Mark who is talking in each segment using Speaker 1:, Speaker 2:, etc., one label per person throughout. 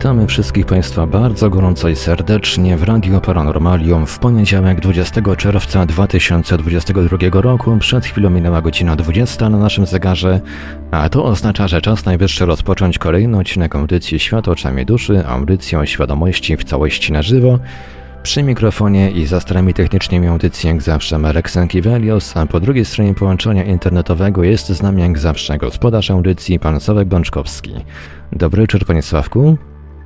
Speaker 1: Witamy wszystkich Państwa bardzo gorąco i serdecznie w Radio Paranormalium w poniedziałek 20 czerwca 2022 roku. Przed chwilą minęła godzina 20 na naszym zegarze, a to oznacza, że czas najwyższy rozpocząć kolejny odcinek audycji Świat oczami duszy, audycji o świadomości w całości na żywo. Przy mikrofonie i za starami technicznymi audycji jak zawsze Marek Sankiewelios, a po drugiej stronie połączenia internetowego jest z nami jak zawsze gospodarz audycji pan Sławek Bączkowski. Dobry wieczór panie Sławku.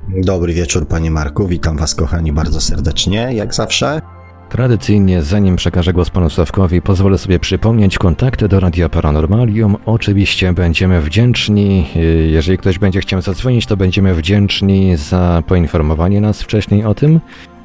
Speaker 2: Dobry wieczór, panie Marku. Witam was, kochani, bardzo serdecznie, jak zawsze.
Speaker 1: Tradycyjnie, zanim przekażę głos panu Sławkowi, pozwolę sobie przypomnieć kontakty do Radia Paranormalium. Oczywiście będziemy wdzięczni, jeżeli ktoś będzie chciał zadzwonić, to będziemy wdzięczni za poinformowanie nas wcześniej o tym.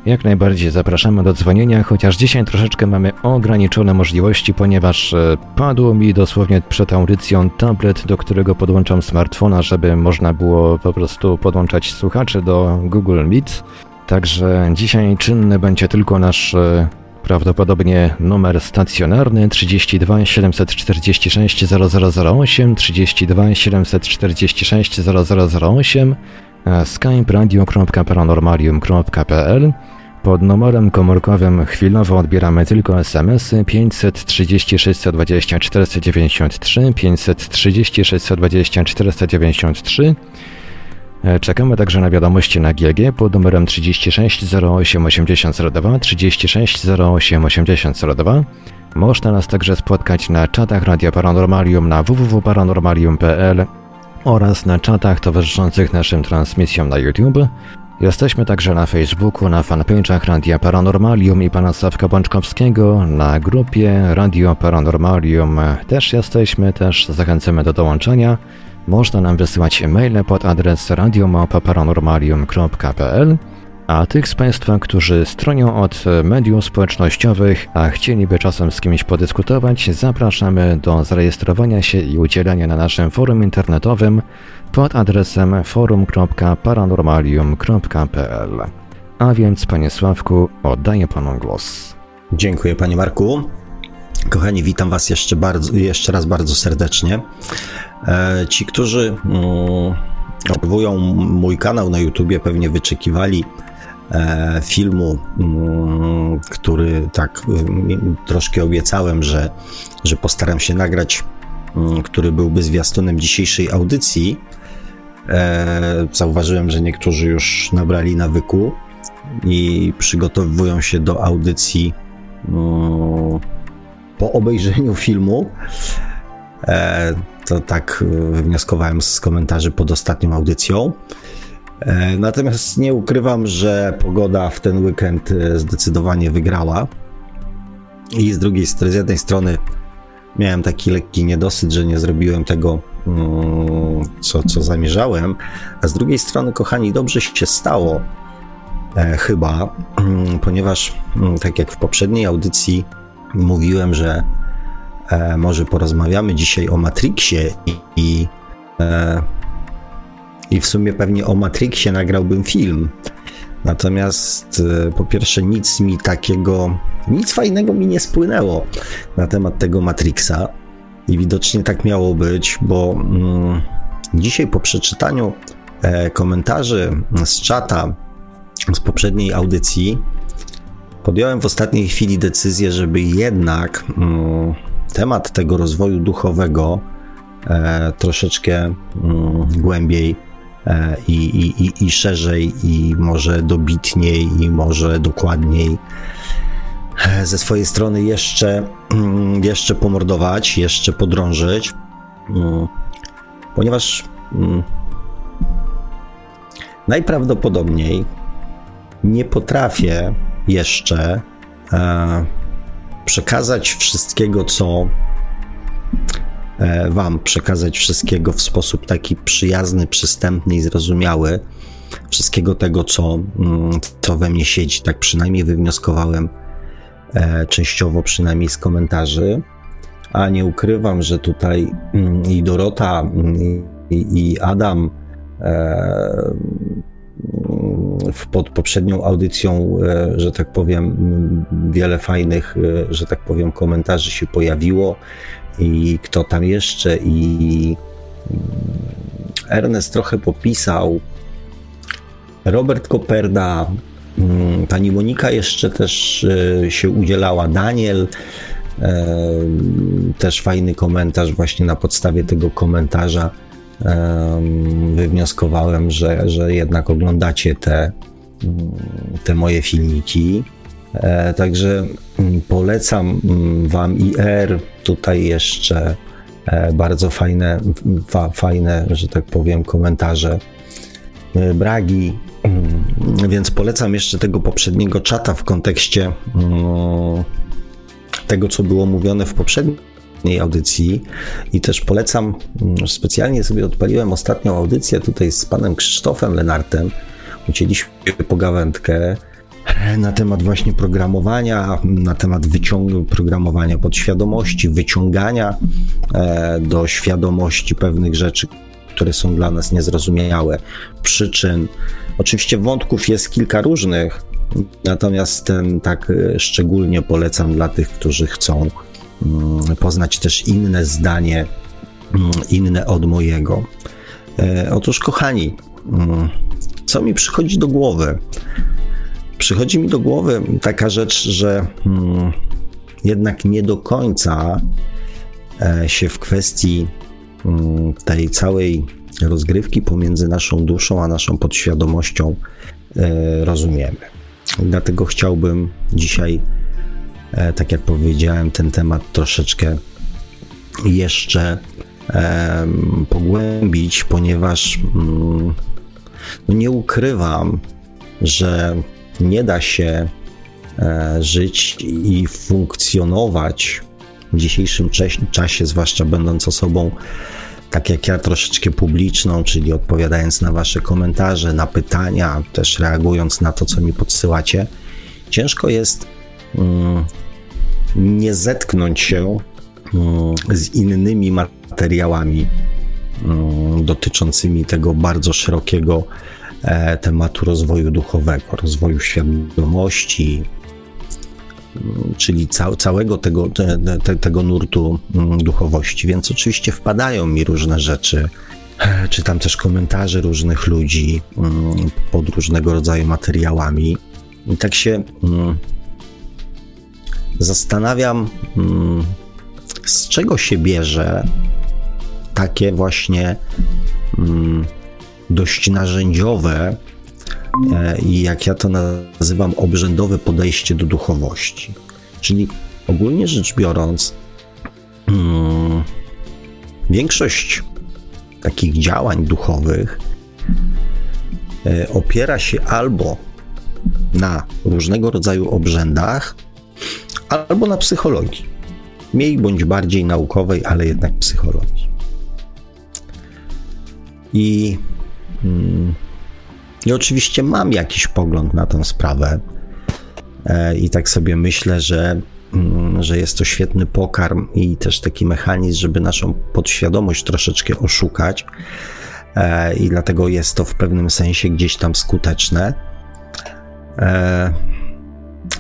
Speaker 1: Jak najbardziej zapraszamy do dzwonienia, chociaż dzisiaj troszeczkę mamy ograniczone możliwości, ponieważ e, padło mi dosłownie przed audycją tablet, do którego podłączam smartfona, żeby można było po prostu podłączać słuchaczy do Google Meet. Także dzisiaj czynny będzie tylko nasz e, prawdopodobnie numer stacjonarny 32 746 0008 32 746 0008 skype radio.paranormalium.pl pod numerem komórkowym chwilowo odbieramy tylko SMS-y 530 620 493, 530 620 493. Czekamy także na wiadomości na GG pod numerem 36 08 8002, 36 08 8002. Można nas także spotkać na czatach Radia Paranormalium na www.paranormalium.pl oraz na czatach towarzyszących naszym transmisjom na YouTube. Jesteśmy także na Facebooku, na fanpage'ach Radia Paranormalium i pana Sławka Bączkowskiego, na grupie Radio Paranormalium też jesteśmy, też zachęcamy do dołączenia. Można nam wysyłać e-maile pod adres radiomałpa-paranormalium.pl a tych z Państwa, którzy stronią od mediów społecznościowych, a chcieliby czasem z kimś podyskutować, zapraszamy do zarejestrowania się i udzielania na naszym forum internetowym pod adresem forum.paranormalium.pl. A więc, Panie Sławku, oddaję Panu głos.
Speaker 2: Dziękuję, Panie Marku. Kochani, witam Was jeszcze, bardzo, jeszcze raz bardzo serdecznie. E, ci, którzy mm, obserwują mój kanał na YouTubie, pewnie wyczekiwali filmu, mm, który tak mm, troszkę obiecałem, że, że postaram się nagrać, który byłby zwiastunem dzisiejszej audycji. E, zauważyłem, że niektórzy już nabrali nawyku i przygotowują się do audycji mm, po obejrzeniu filmu. E, to tak wywnioskowałem z komentarzy pod ostatnią audycją. E, natomiast nie ukrywam, że pogoda w ten weekend zdecydowanie wygrała. I z drugiej strony, z jednej strony miałem taki lekki niedosyt, że nie zrobiłem tego, mm, co, co zamierzałem, a z drugiej strony, kochani, dobrze się stało, e, chyba, mm, ponieważ, mm, tak jak w poprzedniej audycji mówiłem, że e, może porozmawiamy dzisiaj o Matrixie i, i, e, i w sumie pewnie o Matrixie nagrałbym film. Natomiast e, po pierwsze, nic mi takiego, nic fajnego mi nie spłynęło na temat tego Matrixa. I widocznie tak miało być, bo mm, dzisiaj po przeczytaniu e, komentarzy z czata z poprzedniej audycji podjąłem w ostatniej chwili decyzję, żeby jednak mm, temat tego rozwoju duchowego e, troszeczkę mm, głębiej i, i, i, i szerzej, i może dobitniej, i może dokładniej. E, ze swojej strony jeszcze, mm, jeszcze pomordować, jeszcze podrążyć, mm, ponieważ mm, najprawdopodobniej nie potrafię jeszcze e, przekazać wszystkiego, co e, Wam przekazać wszystkiego w sposób taki przyjazny, przystępny i zrozumiały. Wszystkiego tego, co, mm, co we mnie siedzi, tak przynajmniej wywnioskowałem e, częściowo, przynajmniej z komentarzy. A nie ukrywam, że tutaj mm, i Dorota, mm, i, i Adam w pod poprzednią audycją, że tak powiem, wiele fajnych, że tak powiem, komentarzy się pojawiło i kto tam jeszcze? I Ernest trochę popisał, Robert Koperda, mm, pani Monika jeszcze też e, się udzielała, Daniel, e, też fajny komentarz, właśnie na podstawie tego komentarza e, wywnioskowałem, że, że jednak oglądacie te, mm, te moje filmiki. Także mm, polecam Wam IR, tutaj jeszcze bardzo fajne, fajne, że tak powiem, komentarze Bragi, Mm, więc polecam jeszcze tego poprzedniego czata w kontekście mm, tego, co było mówione w poprzedniej audycji. I też polecam, mm, specjalnie sobie odpaliłem ostatnią audycję tutaj z panem Krzysztofem Lenartem, ucięliśmy pogawędkę na temat właśnie programowania, na temat wyciągu programowania podświadomości, wyciągania e, do świadomości pewnych rzeczy, które są dla nas niezrozumiałe, przyczyn. Oczywiście wątków jest kilka różnych, natomiast ten tak e, szczególnie polecam dla tych, którzy chcą mm, poznać też inne zdanie, mm, inne od mojego. E, otóż, kochani, mm, co mi przychodzi do głowy? Przychodzi mi do głowy taka rzecz, że jednak nie do końca e, się w kwestii Mm, tej całej rozgrywki pomiędzy naszą duszą a naszą podświadomością e, rozumiemy. Dlatego chciałbym dzisiaj, e, tak jak powiedziałem, ten temat troszeczkę jeszcze pogłębić, ponieważ mm, no nie ukrywam, że nie da się e, żyć i funkcjonować w dzisiejszym czasie, zwłaszcza będąc osobą tak jak ja, troszeczkę publiczną, czyli odpowiadając na Wasze komentarze, na pytania, też reagując na to, co mi podsyłacie, ciężko jest mm, nie zetknąć się mm, z innymi materiałami mm, dotyczącymi tego bardzo szerokiego tematu rozwoju duchowego, rozwoju świadomości, czyli cał, całego tego, te, te, tego nurtu mm, duchowości. Więc oczywiście wpadają mi różne rzeczy. Czytam też komentarze różnych ludzi mm, pod różnego rodzaju materiałami. I tak się mm, zastanawiam, z czego się bierze takie właśnie dość narzędziowe E, i jak ja to nazywam, obrzędowe podejście do duchowości. Czyli ogólnie rzecz biorąc, hmm, większość takich działań duchowych e, opiera się albo na różnego rodzaju obrzędach, albo na psychologii. Mniej bądź bardziej naukowej, ale jednak psychologii. I i oczywiście mam jakiś pogląd na tę sprawę. E, I tak sobie myślę, że, mm, że jest to świetny pokarm i też taki mechanizm, żeby naszą podświadomość troszeczkę oszukać. E, I dlatego jest to w pewnym sensie gdzieś tam skuteczne. E,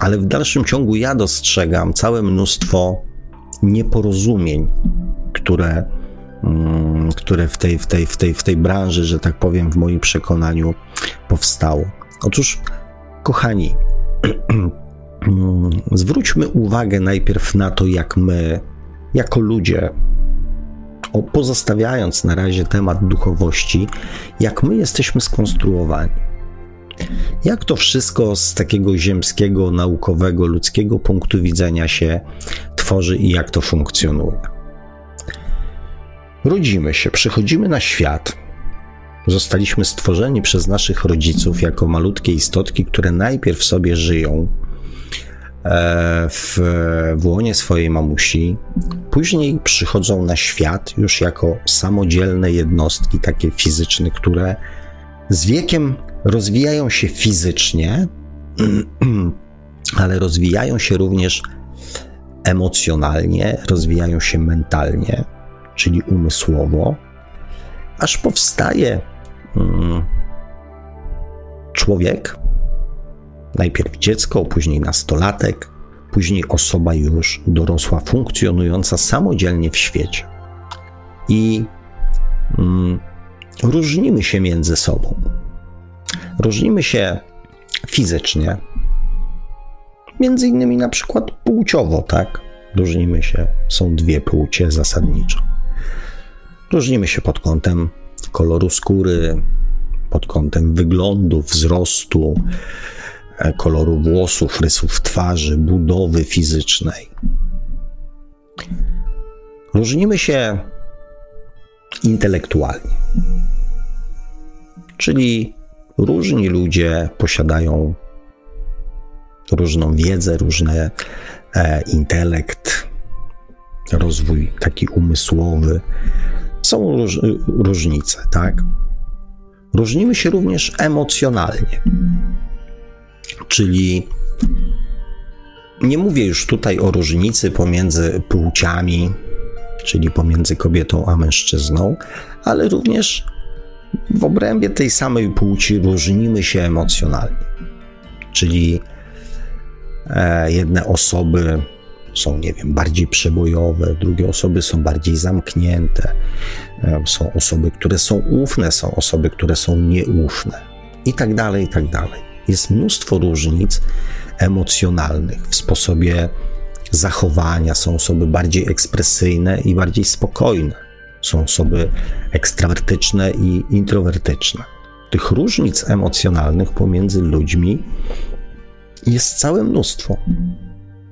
Speaker 2: ale w dalszym ciągu ja dostrzegam całe mnóstwo nieporozumień, które które w tej, w, tej, w, tej, w tej branży, że tak powiem, w moim przekonaniu powstało. Otóż, kochani, zwróćmy uwagę najpierw na to, jak my, jako ludzie, pozostawiając na razie temat duchowości, jak my jesteśmy skonstruowani. Jak to wszystko z takiego ziemskiego, naukowego, ludzkiego punktu widzenia się tworzy i jak to funkcjonuje. Rodzimy się, przychodzimy na świat. Zostaliśmy stworzeni przez naszych rodziców jako malutkie istotki, które najpierw sobie żyją e, w, w łonie swojej mamusi, później przychodzą na świat już jako samodzielne jednostki, takie fizyczne, które z wiekiem rozwijają się fizycznie, ale rozwijają się również emocjonalnie, rozwijają się mentalnie czyli umysłowo, aż powstaje mm, człowiek, Najpierw dziecko, później nastolatek, później osoba już dorosła, funkcjonująca samodzielnie w świecie. I mm, różnimy się między sobą. Różnimy się fizycznie, między innymi na przykład płciowo, tak? Różnimy się, są dwie płcie zasadniczo. Różnimy się pod kątem koloru skóry, pod kątem wyglądu, wzrostu, e, koloru włosów, rysów twarzy, budowy fizycznej. Różnimy się intelektualnie. Czyli różni ludzie posiadają różną wiedzę, różny e, intelekt, rozwój taki umysłowy. Są róż, różnice, tak? Różnimy się również emocjonalnie. Czyli nie mówię już tutaj o różnicy pomiędzy płciami, czyli pomiędzy kobietą a mężczyzną, ale również w obrębie tej samej płci różnimy się emocjonalnie. Czyli e, jedne osoby są, nie wiem, bardziej przebojowe, drugie osoby są bardziej zamknięte, e, są osoby, które są ufne, są osoby, które są nieufne i tak dalej, i tak dalej. Jest mnóstwo różnic emocjonalnych w sposobie zachowania, są osoby bardziej ekspresyjne i bardziej spokojne, są osoby ekstrawertyczne i introwertyczne. Tych różnic emocjonalnych pomiędzy ludźmi jest całe mnóstwo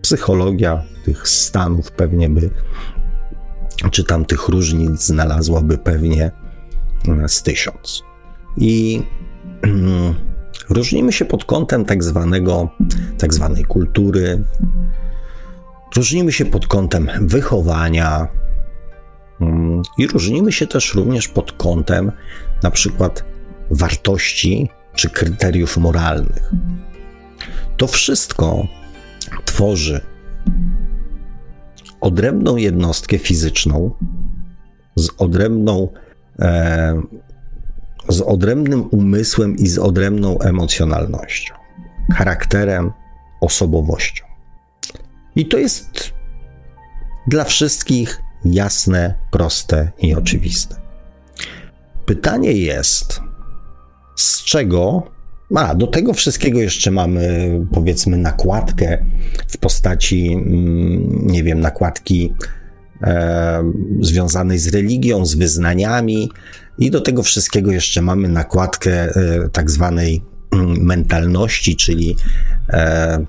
Speaker 2: psychologia tych stanów pewnie by, czy tam tych różnic znalazłaby pewnie z tysiąc. I różnimy się pod kątem tak zwanego, tak zwanej kultury, różnimy się pod kątem wychowania i różnimy się też również pod kątem na przykład wartości czy kryteriów moralnych. To wszystko tworzy odrębną jednostkę fizyczną z odrębną, e, z odrębnym umysłem i z odrębną emocjonalnością, charakterem, osobowością. I to jest dla wszystkich jasne, proste i oczywiste. Pytanie jest, z czego a, do tego wszystkiego jeszcze mamy, powiedzmy, nakładkę w postaci, mm, nie wiem, nakładki e, związanej z religią, z wyznaniami, i do tego wszystkiego jeszcze mamy nakładkę e, tak zwanej mm, mentalności, czyli, e,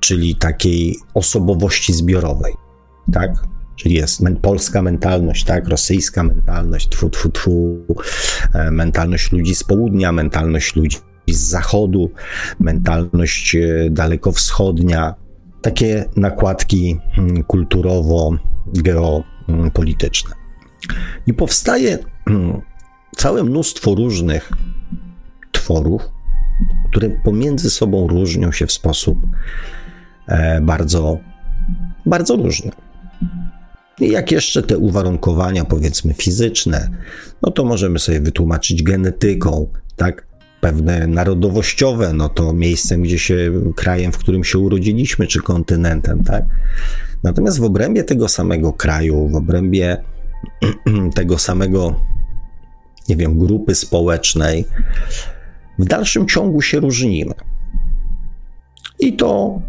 Speaker 2: czyli takiej osobowości zbiorowej. Tak? Czyli jest polska mentalność, tak, rosyjska mentalność, tfu, tfu, tfu, e, mentalność ludzi z południa, mentalność ludzi z zachodu, mentalność e, dalekowschodnia, takie nakładki mm, kulturowo-geopolityczne. I powstaje mm, całe mnóstwo różnych tworów, które pomiędzy sobą różnią się w sposób e, bardzo, bardzo różny. I jak jeszcze te uwarunkowania, powiedzmy, fizyczne, no to możemy sobie wytłumaczyć genetyką, tak? Pewne narodowościowe, no to miejscem, gdzie się, krajem, w którym się urodziliśmy, czy kontynentem, tak? Natomiast w obrębie tego samego kraju, w obrębie tego samego, nie wiem, grupy społecznej, w dalszym ciągu się różnimy. I to,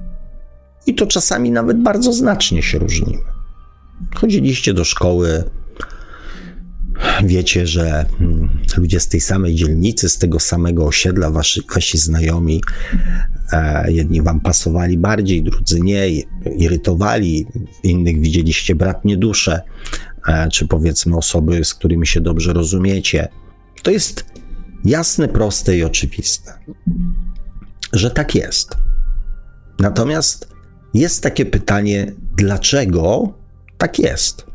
Speaker 2: i to czasami nawet bardzo znacznie się różnimy. Chodziliście do szkoły, wiecie, że hmm, ludzie z tej samej dzielnicy, z tego samego osiedla, wasi, wasi znajomi, e, jedni wam pasowali bardziej, drudzy nie, irytowali, innych widzieliście bratnie dusze, czy powiedzmy osoby, z którymi się dobrze rozumiecie. To jest jasne, proste i oczywiste, że tak jest. Natomiast jest takie pytanie, dlaczego tak jest?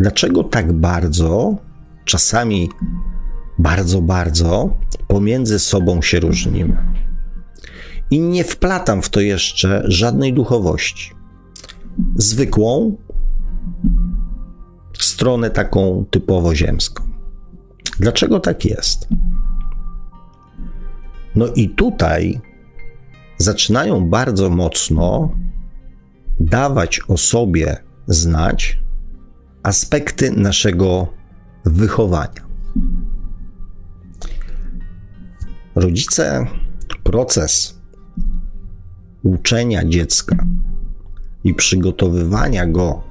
Speaker 2: Dlaczego tak bardzo czasami bardzo, bardzo pomiędzy sobą się różnimy. I nie wplatam w to jeszcze żadnej duchowości. Zwykłą stronę taką typowo ziemską. Dlaczego tak jest? No i tutaj zaczynają bardzo mocno dawać o sobie znać aspekty naszego wychowania. Rodzice proces uczenia dziecka i przygotowywania go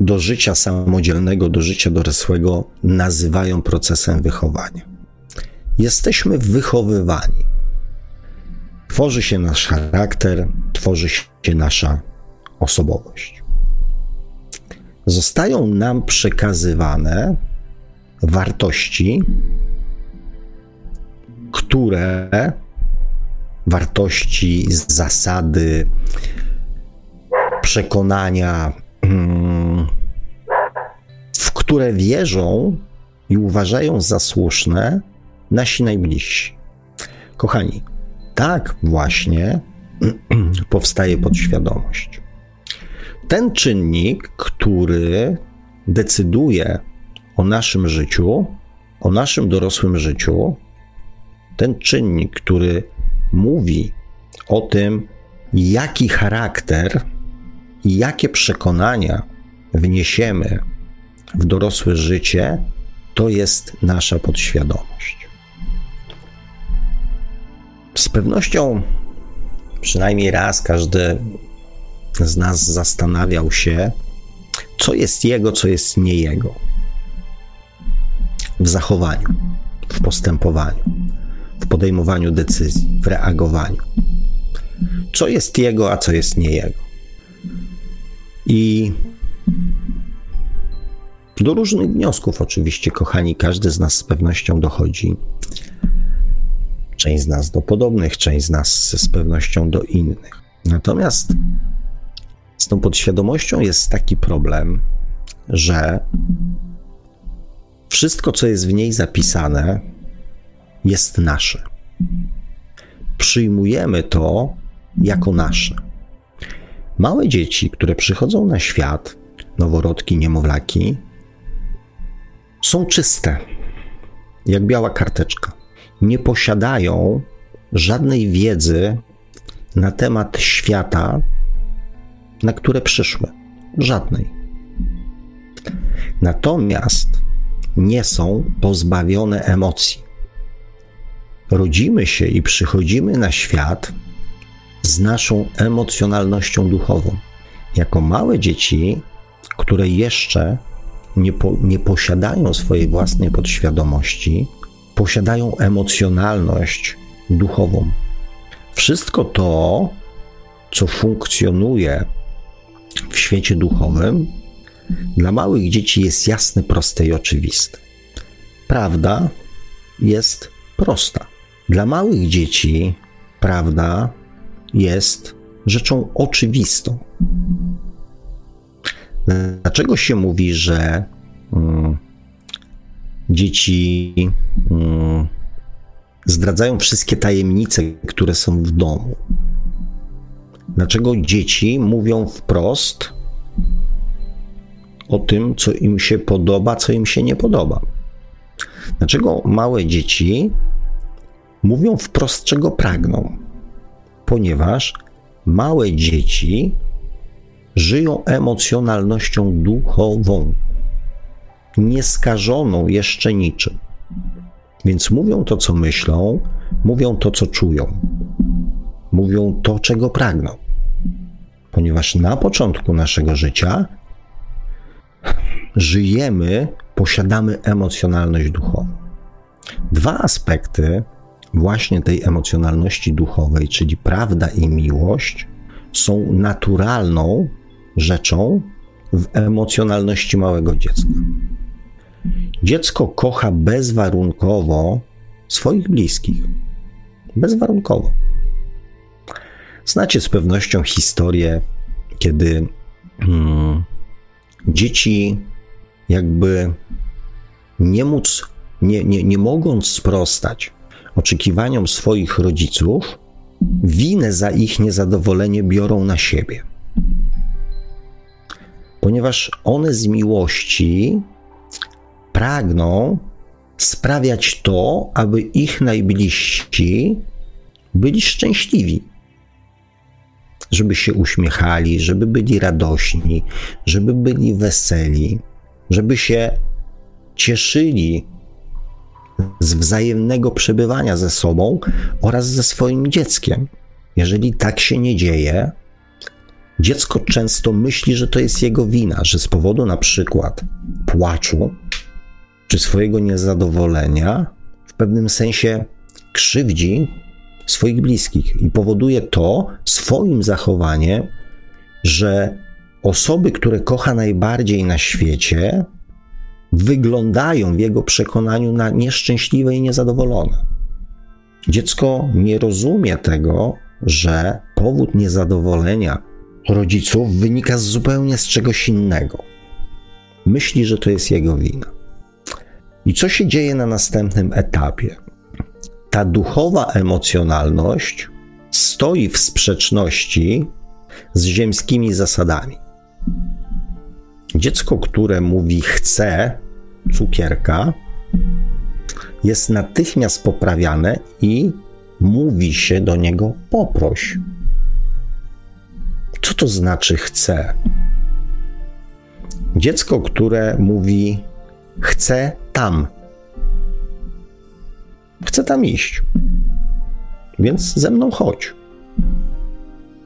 Speaker 2: do życia samodzielnego, do życia dorosłego nazywają procesem wychowania. Jesteśmy wychowywani. Tworzy się nasz charakter, tworzy się nasza osobowość. Zostają nam przekazywane wartości, które wartości, zasady, przekonania, mm, w które wierzą i uważają za słuszne nasi najbliżsi. Kochani, tak właśnie powstaje podświadomość. Ten czynnik, który decyduje o naszym życiu, o naszym dorosłym życiu, ten czynnik, który mówi o tym, jaki charakter i jakie przekonania wniesiemy w dorosłe życie, to jest nasza podświadomość. Z pewnością przynajmniej raz każdy z nas zastanawiał się, co jest jego, co jest nie jego. W zachowaniu, w postępowaniu, w podejmowaniu decyzji, w reagowaniu. Co jest jego, a co jest nie jego. I do różnych wniosków, oczywiście, kochani, każdy z nas z pewnością dochodzi. Część z nas do podobnych, część z nas z pewnością do innych. Natomiast z tą podświadomością jest taki problem, że wszystko, co jest w niej zapisane, jest nasze. Przyjmujemy to jako nasze. Małe dzieci, które przychodzą na świat, noworodki, niemowlaki, są czyste, jak biała karteczka. Nie posiadają żadnej wiedzy na temat świata, na które przyszły. Żadnej. Natomiast nie są pozbawione emocji. Rodzimy się i przychodzimy na świat z naszą emocjonalnością duchową. Jako małe dzieci, które jeszcze nie, po, nie posiadają swojej własnej podświadomości, posiadają emocjonalność duchową. Wszystko to, co funkcjonuje w świecie duchowym, dla małych dzieci jest jasne, proste i oczywiste. Prawda jest prosta. Dla małych dzieci prawda jest rzeczą oczywistą. Dlaczego się mówi, że um, dzieci um, zdradzają wszystkie tajemnice, które są w domu? Dlaczego dzieci mówią wprost o tym, co im się podoba, co im się nie podoba? Dlaczego małe dzieci mówią wprost, czego pragną? Ponieważ małe dzieci żyją emocjonalnością duchową, nieskażoną jeszcze niczym. Więc mówią to, co myślą, mówią to, co czują, mówią to, czego pragną. Ponieważ na początku naszego życia żyjemy, posiadamy emocjonalność duchową. Dwa aspekty właśnie tej emocjonalności duchowej, czyli prawda i miłość, są naturalną rzeczą w emocjonalności małego dziecka. Dziecko kocha bezwarunkowo swoich bliskich. Bezwarunkowo. Znacie z pewnością historię, kiedy hmm, dzieci jakby nie móc, nie, nie, nie mogąc sprostać oczekiwaniom swoich rodziców, winę za ich niezadowolenie biorą na siebie. Ponieważ one z miłości pragną sprawiać to, aby ich najbliżsi byli szczęśliwi. Żeby się uśmiechali, żeby byli radośni, żeby byli weseli, żeby się cieszyli z wzajemnego przebywania ze sobą oraz ze swoim dzieckiem. Jeżeli tak się nie dzieje, dziecko często myśli, że to jest jego wina, że z powodu na przykład płaczu czy swojego niezadowolenia w pewnym sensie krzywdzi swoich bliskich i powoduje to swoim zachowaniem, że osoby, które kocha najbardziej na świecie, wyglądają w jego przekonaniu na nieszczęśliwe i niezadowolone. Dziecko nie rozumie tego, że powód niezadowolenia rodziców wynika zupełnie z czegoś innego. Myśli, że to jest jego wina. I co się dzieje na następnym etapie? Ta duchowa emocjonalność stoi w sprzeczności z ziemskimi zasadami. Dziecko, które mówi chce cukierka, jest natychmiast poprawiane i mówi się do niego poproś. Co to znaczy chce? Dziecko, które mówi chce tam. Chcę tam iść. Więc ze mną chodź.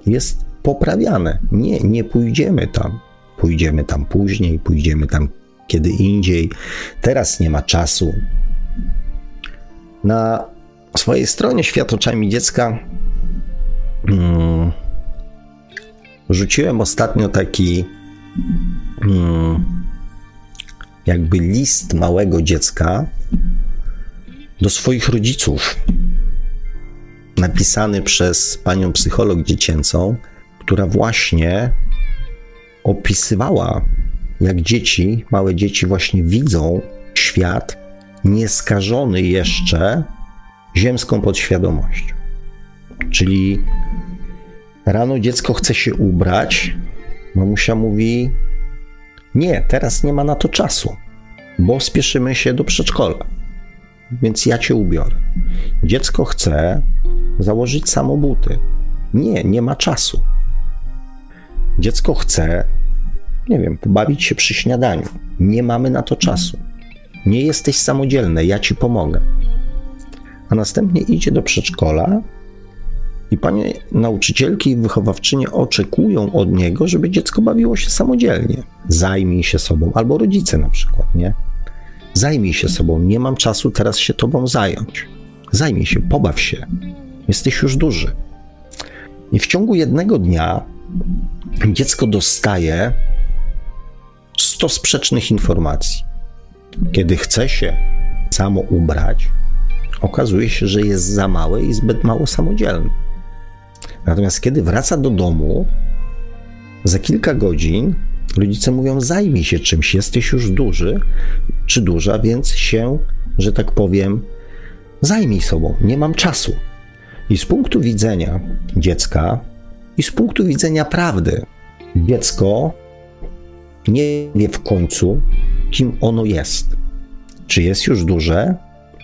Speaker 2: Jest poprawiane. Nie, nie pójdziemy tam. Pójdziemy tam później, pójdziemy tam kiedy indziej. Teraz nie ma czasu. Na swojej stronie Świat oczami dziecka hmm, rzuciłem ostatnio taki hmm, jakby list małego dziecka do swoich rodziców, napisany przez panią psycholog dziecięcą, która właśnie opisywała, jak dzieci, małe dzieci właśnie widzą świat nieskażony jeszcze ziemską podświadomością. Czyli rano dziecko chce się ubrać, mamusia mówi: Nie, teraz nie ma na to czasu, bo spieszymy się do przedszkola, więc ja cię ubiorę. Dziecko chce założyć samo buty. Nie, nie ma czasu. Dziecko chce, nie wiem, pobawić się przy śniadaniu. Nie mamy na to czasu. Nie jesteś samodzielny, ja ci pomogę. A następnie idzie do przedszkola i panie nauczycielki i wychowawczynie oczekują od niego, żeby dziecko bawiło się samodzielnie. Zajmij się sobą, albo rodzice na przykład, nie? Zajmij się sobą, nie mam czasu teraz się tobą zająć. Zajmij się, pobaw się. Jesteś już duży. I w ciągu jednego dnia dziecko dostaje 100 sprzecznych informacji. Kiedy chce się samo ubrać, okazuje się, że jest za małe i zbyt mało samodzielne. Natomiast kiedy wraca do domu, za kilka godzin rodzice mówią: Zajmij się czymś, jesteś już duży czy duża, więc się, że tak powiem, zajmij sobą, nie mam czasu. I z punktu widzenia dziecka, i z punktu widzenia prawdy, dziecko nie wie w końcu, kim ono jest. Czy jest już duże,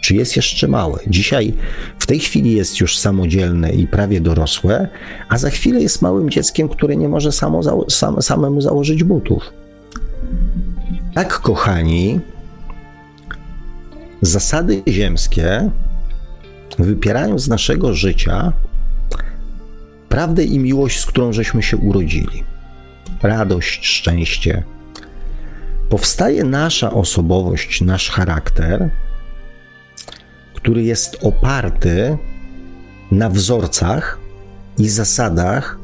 Speaker 2: czy jest jeszcze małe. Dzisiaj, w tej chwili jest już samodzielne i prawie dorosłe, a za chwilę jest małym dzieckiem, które nie może samo zało sam, samemu założyć butów. Tak, kochani, zasady ziemskie wypierają z naszego życia prawdę i miłość, z którą żeśmy się urodzili. Radość, szczęście. Powstaje nasza osobowość, nasz charakter, który jest oparty na wzorcach i zasadach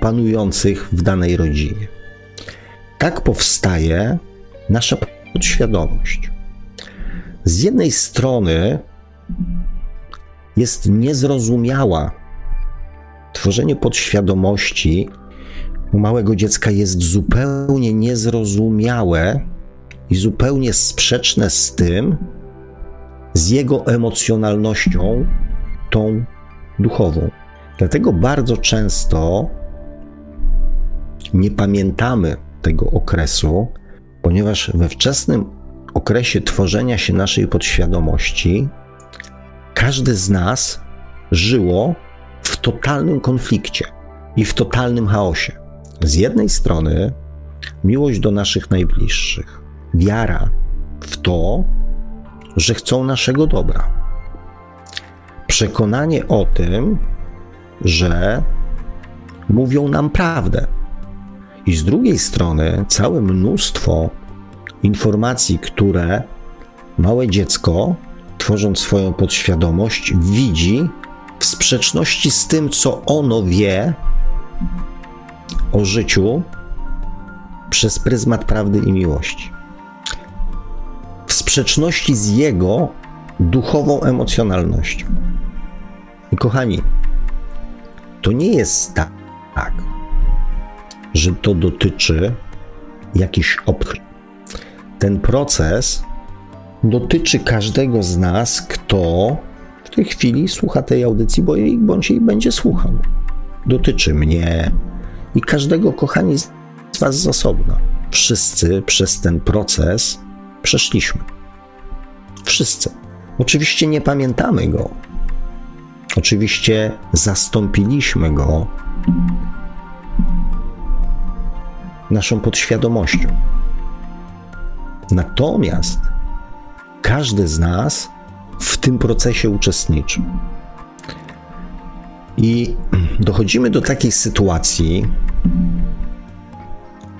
Speaker 2: panujących w danej rodzinie. Tak powstaje nasza podświadomość. Z jednej strony jest niezrozumiała. Tworzenie podświadomości u małego dziecka jest zupełnie niezrozumiałe i zupełnie sprzeczne z tym, z jego emocjonalnością, tą duchową. Dlatego bardzo często nie pamiętamy tego okresu, ponieważ we wczesnym okresie tworzenia się naszej podświadomości każdy z nas żyło w totalnym konflikcie i w totalnym chaosie. Z jednej strony miłość do naszych najbliższych, wiara w to, że chcą naszego dobra, przekonanie o tym, że mówią nam prawdę. I z drugiej strony całe mnóstwo informacji, które małe dziecko, tworząc swoją podświadomość, widzi w sprzeczności z tym, co ono wie o życiu przez pryzmat prawdy i miłości. W sprzeczności z jego duchową emocjonalnością. I kochani, to nie jest tak, że to dotyczy jakichś obcych. Ten proces dotyczy każdego z nas, kto w tej chwili słucha tej audycji, bo jej, bądź jej będzie słuchał. Dotyczy mnie i każdego, kochani, z Was z osobna. Wszyscy przez ten proces przeszliśmy. Wszyscy. Oczywiście nie pamiętamy go. Oczywiście zastąpiliśmy go naszą podświadomością. Natomiast każdy z nas w tym procesie uczestniczy. I dochodzimy do takiej sytuacji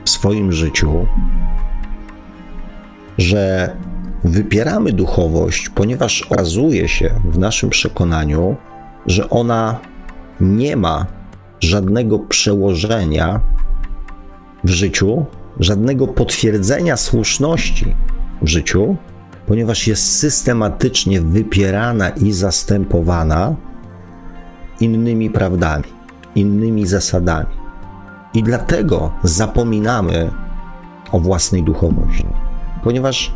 Speaker 2: w swoim życiu, że wypieramy duchowość, ponieważ okazuje się w naszym przekonaniu, że ona nie ma żadnego przełożenia w życiu, żadnego potwierdzenia słuszności w życiu, ponieważ jest systematycznie wypierana i zastępowana innymi prawdami, innymi zasadami. I dlatego zapominamy o własnej duchowości, ponieważ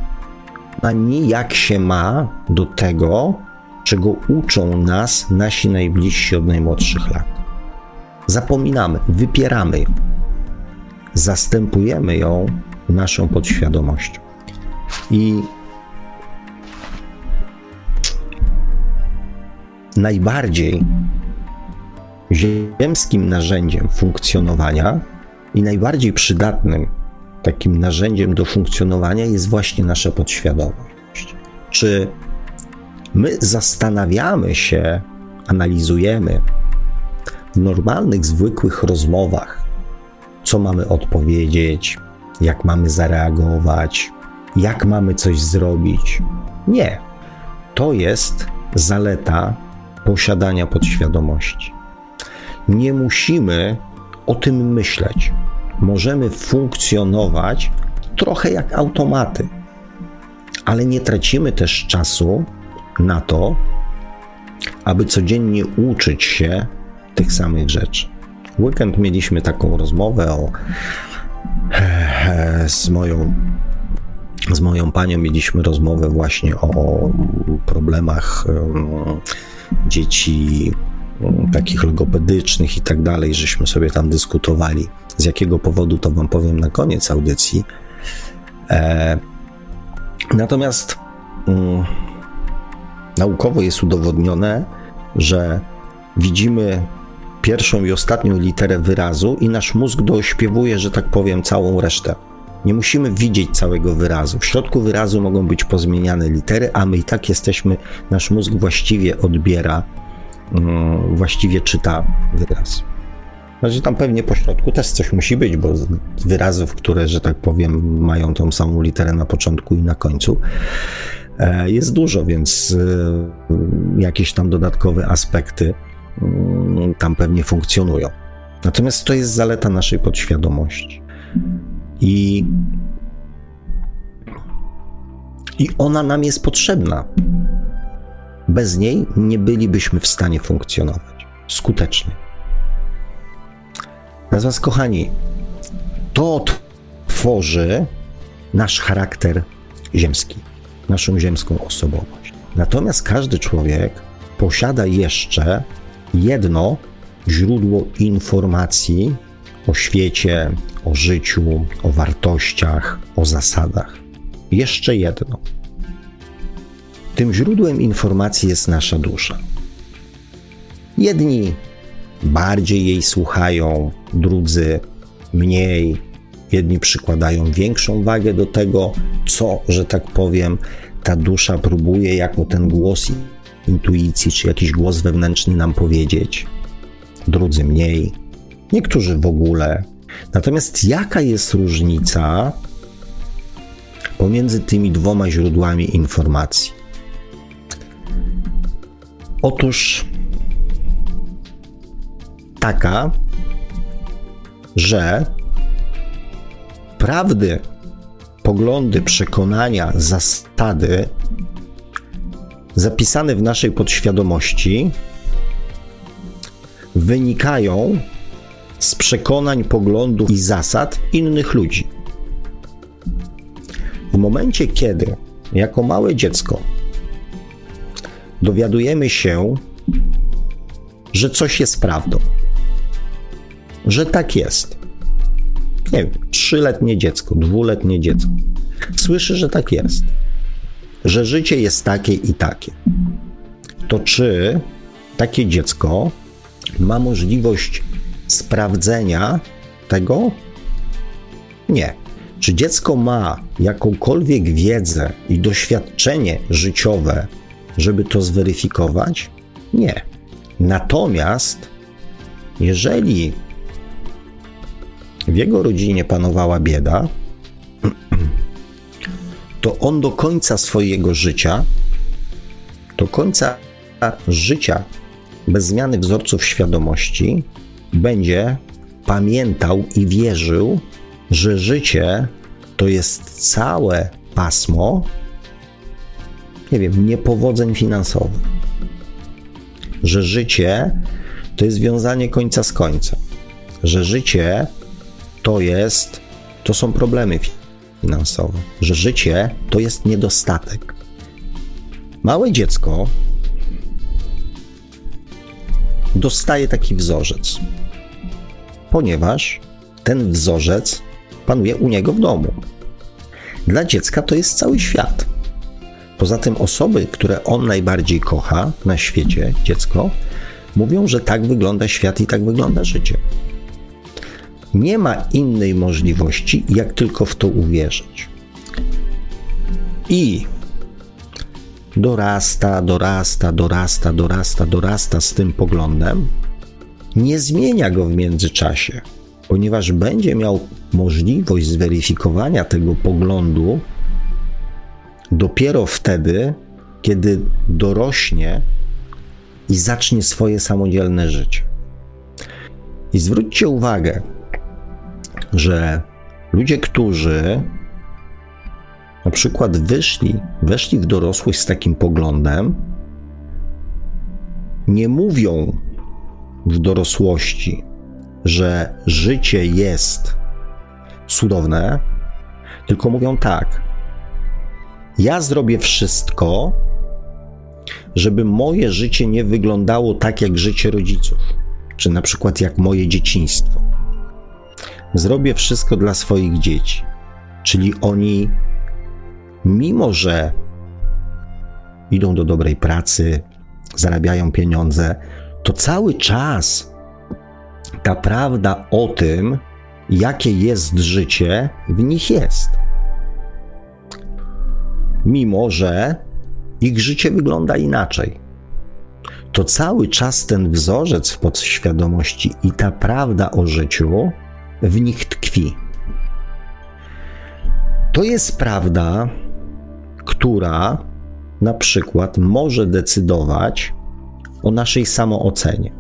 Speaker 2: ona nijak się ma do tego, czego uczą nas nasi najbliżsi od najmłodszych lat. Zapominamy, wypieramy ją, zastępujemy ją naszą podświadomością. I najbardziej ziemskim narzędziem funkcjonowania i najbardziej przydatnym takim narzędziem do funkcjonowania jest właśnie nasza podświadomość. Czy my zastanawiamy się, analizujemy w normalnych, zwykłych rozmowach, co mamy odpowiedzieć, jak mamy zareagować, jak mamy coś zrobić? Nie. To jest zaleta posiadania podświadomości. Nie musimy o tym myśleć. Możemy funkcjonować trochę jak automaty, ale nie tracimy też czasu na to, aby codziennie uczyć się tych samych rzeczy. W weekend mieliśmy taką rozmowę o, z moją z moją panią mieliśmy rozmowę właśnie o problemach dzieci takich logopedycznych i tak dalej, żeśmy sobie tam dyskutowali. Z jakiego powodu to Wam powiem na koniec audycji. E, natomiast um, naukowo jest udowodnione, że widzimy pierwszą i ostatnią literę wyrazu i nasz mózg dośpiewuje, że tak powiem, całą resztę. Nie musimy widzieć całego wyrazu. W środku wyrazu mogą być pozmieniane litery, a my i tak jesteśmy, nasz mózg właściwie odbiera, mm, właściwie czyta wyraz. Znaczy tam pewnie po środku też coś musi być, bo wyrazów, które, że tak powiem, mają tą samą literę na początku i na końcu, e, jest dużo, więc e, jakieś tam dodatkowe aspekty mm, tam pewnie funkcjonują. Natomiast to jest zaleta naszej podświadomości. I, I ona nam jest potrzebna. Bez niej nie bylibyśmy w stanie funkcjonować skutecznie. Natomiast, kochani, to tworzy nasz charakter ziemski, naszą ziemską osobowość. Natomiast każdy człowiek posiada jeszcze jedno źródło informacji o świecie, o życiu, o wartościach, o zasadach. Jeszcze jedno. Tym źródłem informacji jest nasza dusza. Jedni bardziej jej słuchają, drudzy mniej. Jedni przykładają większą wagę do tego, co, że tak powiem, ta dusza próbuje jako ten głos intuicji czy jakiś głos wewnętrzny nam powiedzieć. Drudzy mniej, niektórzy w ogóle. Natomiast jaka jest różnica pomiędzy tymi dwoma źródłami informacji? Otóż taka, że prawdy, poglądy, przekonania, zasady zapisane w naszej podświadomości wynikają z przekonań, poglądów i zasad innych ludzi. W momencie, kiedy jako małe dziecko dowiadujemy się, że coś jest prawdą, że tak jest. Nie wiem, trzyletnie dziecko, dwuletnie dziecko słyszy, że tak jest, że życie jest takie i takie. To czy takie dziecko ma możliwość sprawdzenia tego? Nie. Czy dziecko ma jakąkolwiek wiedzę i doświadczenie życiowe, żeby to zweryfikować? Nie. Natomiast jeżeli w jego rodzinie panowała bieda, to on do końca swojego życia, do końca życia bez zmiany wzorców świadomości, będzie pamiętał i wierzył, że życie to jest całe pasmo, nie wiem, niepowodzeń finansowych. Że życie to jest wiązanie końca z końcem. Że życie to jest, to są problemy finansowe. Że życie to jest niedostatek. Małe dziecko dostaje taki wzorzec, ponieważ ten wzorzec panuje u niego w domu. Dla dziecka to jest cały świat. Poza tym osoby, które on najbardziej kocha na świecie, dziecko, mówią, że tak wygląda świat i tak wygląda życie. Nie ma innej możliwości, jak tylko w to uwierzyć. I dorasta, dorasta, dorasta, dorasta, dorasta z tym poglądem, nie zmienia go w międzyczasie, ponieważ będzie miał możliwość zweryfikowania tego poglądu dopiero wtedy, kiedy dorośnie i zacznie swoje samodzielne życie. I zwróćcie uwagę, że ludzie, którzy na przykład wyszli, weszli w dorosłość z takim poglądem, nie mówią w dorosłości, że życie jest cudowne, tylko mówią tak: Ja zrobię wszystko, żeby moje życie nie wyglądało tak jak życie rodziców, czy na przykład jak moje dzieciństwo. Zrobię wszystko dla swoich dzieci, czyli oni mimo że idą do dobrej pracy, zarabiają pieniądze, to cały czas ta prawda o tym, jakie jest życie, w nich jest. Mimo że ich życie wygląda inaczej. To cały czas ten wzorzec w podświadomości i ta prawda o życiu w nich tkwi. To jest prawda, która na przykład może decydować o naszej samoocenie.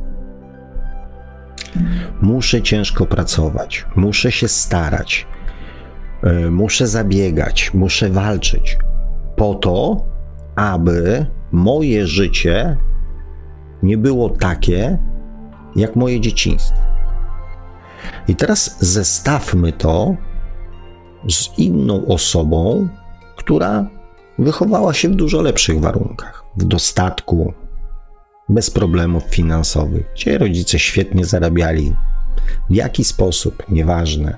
Speaker 2: Muszę ciężko pracować, muszę się starać, e, muszę zabiegać, muszę walczyć po to, aby moje życie nie było takie jak moje dzieciństwo. I teraz zestawmy to z inną osobą, która wychowała się w dużo lepszych warunkach, w dostatku, bez problemów finansowych, gdzie rodzice świetnie zarabiali. W jaki sposób, nieważne.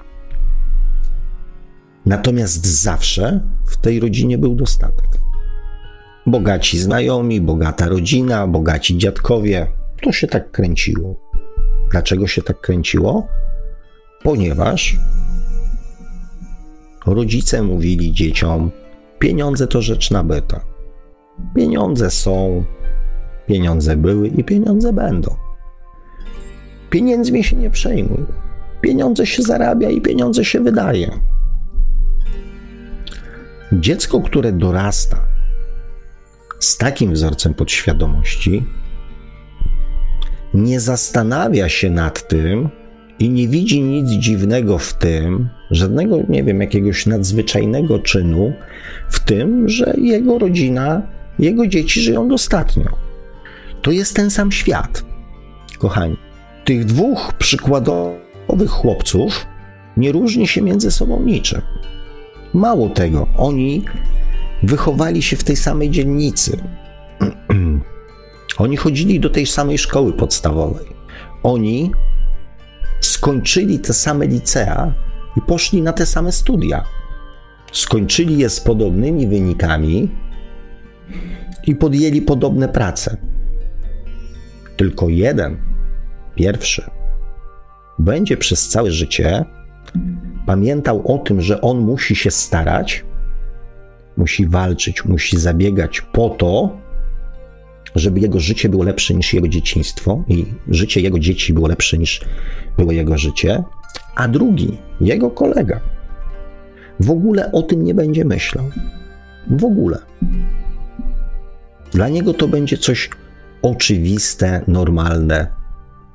Speaker 2: Natomiast zawsze w tej rodzinie był dostatek. Bogaci znajomi, bogata rodzina, bogaci dziadkowie, To się tak kręciło. Dlaczego się tak kręciło? Ponieważ rodzice mówili dzieciom: pieniądze to rzecz nabyta. Pieniądze są, pieniądze były i pieniądze będą. Pieniędzmi się nie przejmuj. Pieniądze się zarabia i pieniądze się wydaje. Dziecko, które dorasta z takim wzorcem podświadomości, nie zastanawia się nad tym i nie widzi nic dziwnego w tym, żadnego, nie wiem, jakiegoś nadzwyczajnego czynu w tym, że jego rodzina, jego dzieci żyją dostatnio. To jest ten sam świat. Kochani, tych dwóch przykładowych chłopców nie różni się między sobą niczym. Mało tego, oni wychowali się w tej samej dzielnicy. Oni chodzili do tej samej szkoły podstawowej. Oni skończyli te same licea i poszli na te same studia. Skończyli je z podobnymi wynikami i podjęli podobne prace. Tylko jeden, pierwszy, będzie przez całe życie pamiętał o tym, że on musi się starać, musi walczyć, musi zabiegać po to, żeby jego życie było lepsze niż jego dzieciństwo i życie jego dzieci było lepsze niż było jego życie, a drugi, jego kolega, w ogóle o tym nie będzie myślał. W ogóle. Dla niego to będzie coś oczywiste, normalne,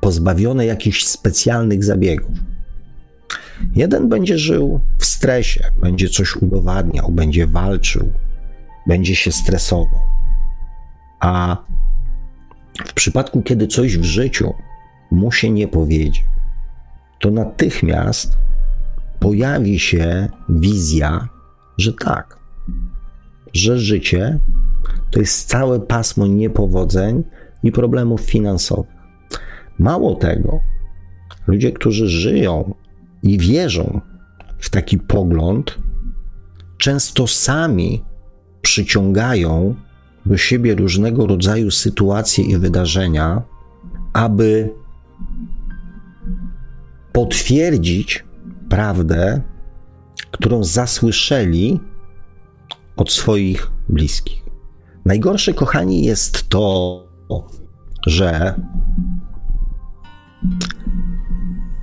Speaker 2: pozbawione jakichś specjalnych zabiegów. Jeden będzie żył w stresie, będzie coś udowadniał, będzie walczył, będzie się stresował. A w przypadku, kiedy coś w życiu mu się nie powiedzie, to natychmiast pojawi się wizja, że tak, że życie to jest całe pasmo niepowodzeń i problemów finansowych. Mało tego, ludzie, którzy żyją i wierzą w taki pogląd, często sami przyciągają do siebie różnego rodzaju sytuacje i wydarzenia, aby potwierdzić prawdę, którą zasłyszeli od swoich bliskich. Najgorsze, kochani, jest to, że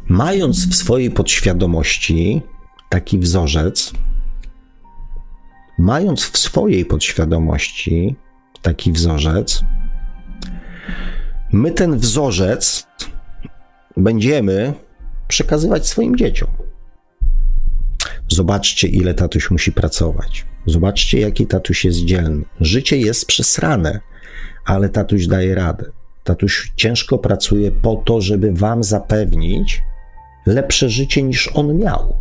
Speaker 2: mając w swojej podświadomości taki wzorzec, mając w swojej podświadomości taki wzorzec, my ten wzorzec będziemy przekazywać swoim dzieciom. Zobaczcie, ile tatuś musi pracować. Zobaczcie, jaki tatuś jest dzielny. Życie jest przesrane, ale tatuś daje radę. Tatuś ciężko pracuje po to, żeby wam zapewnić lepsze życie niż on miał.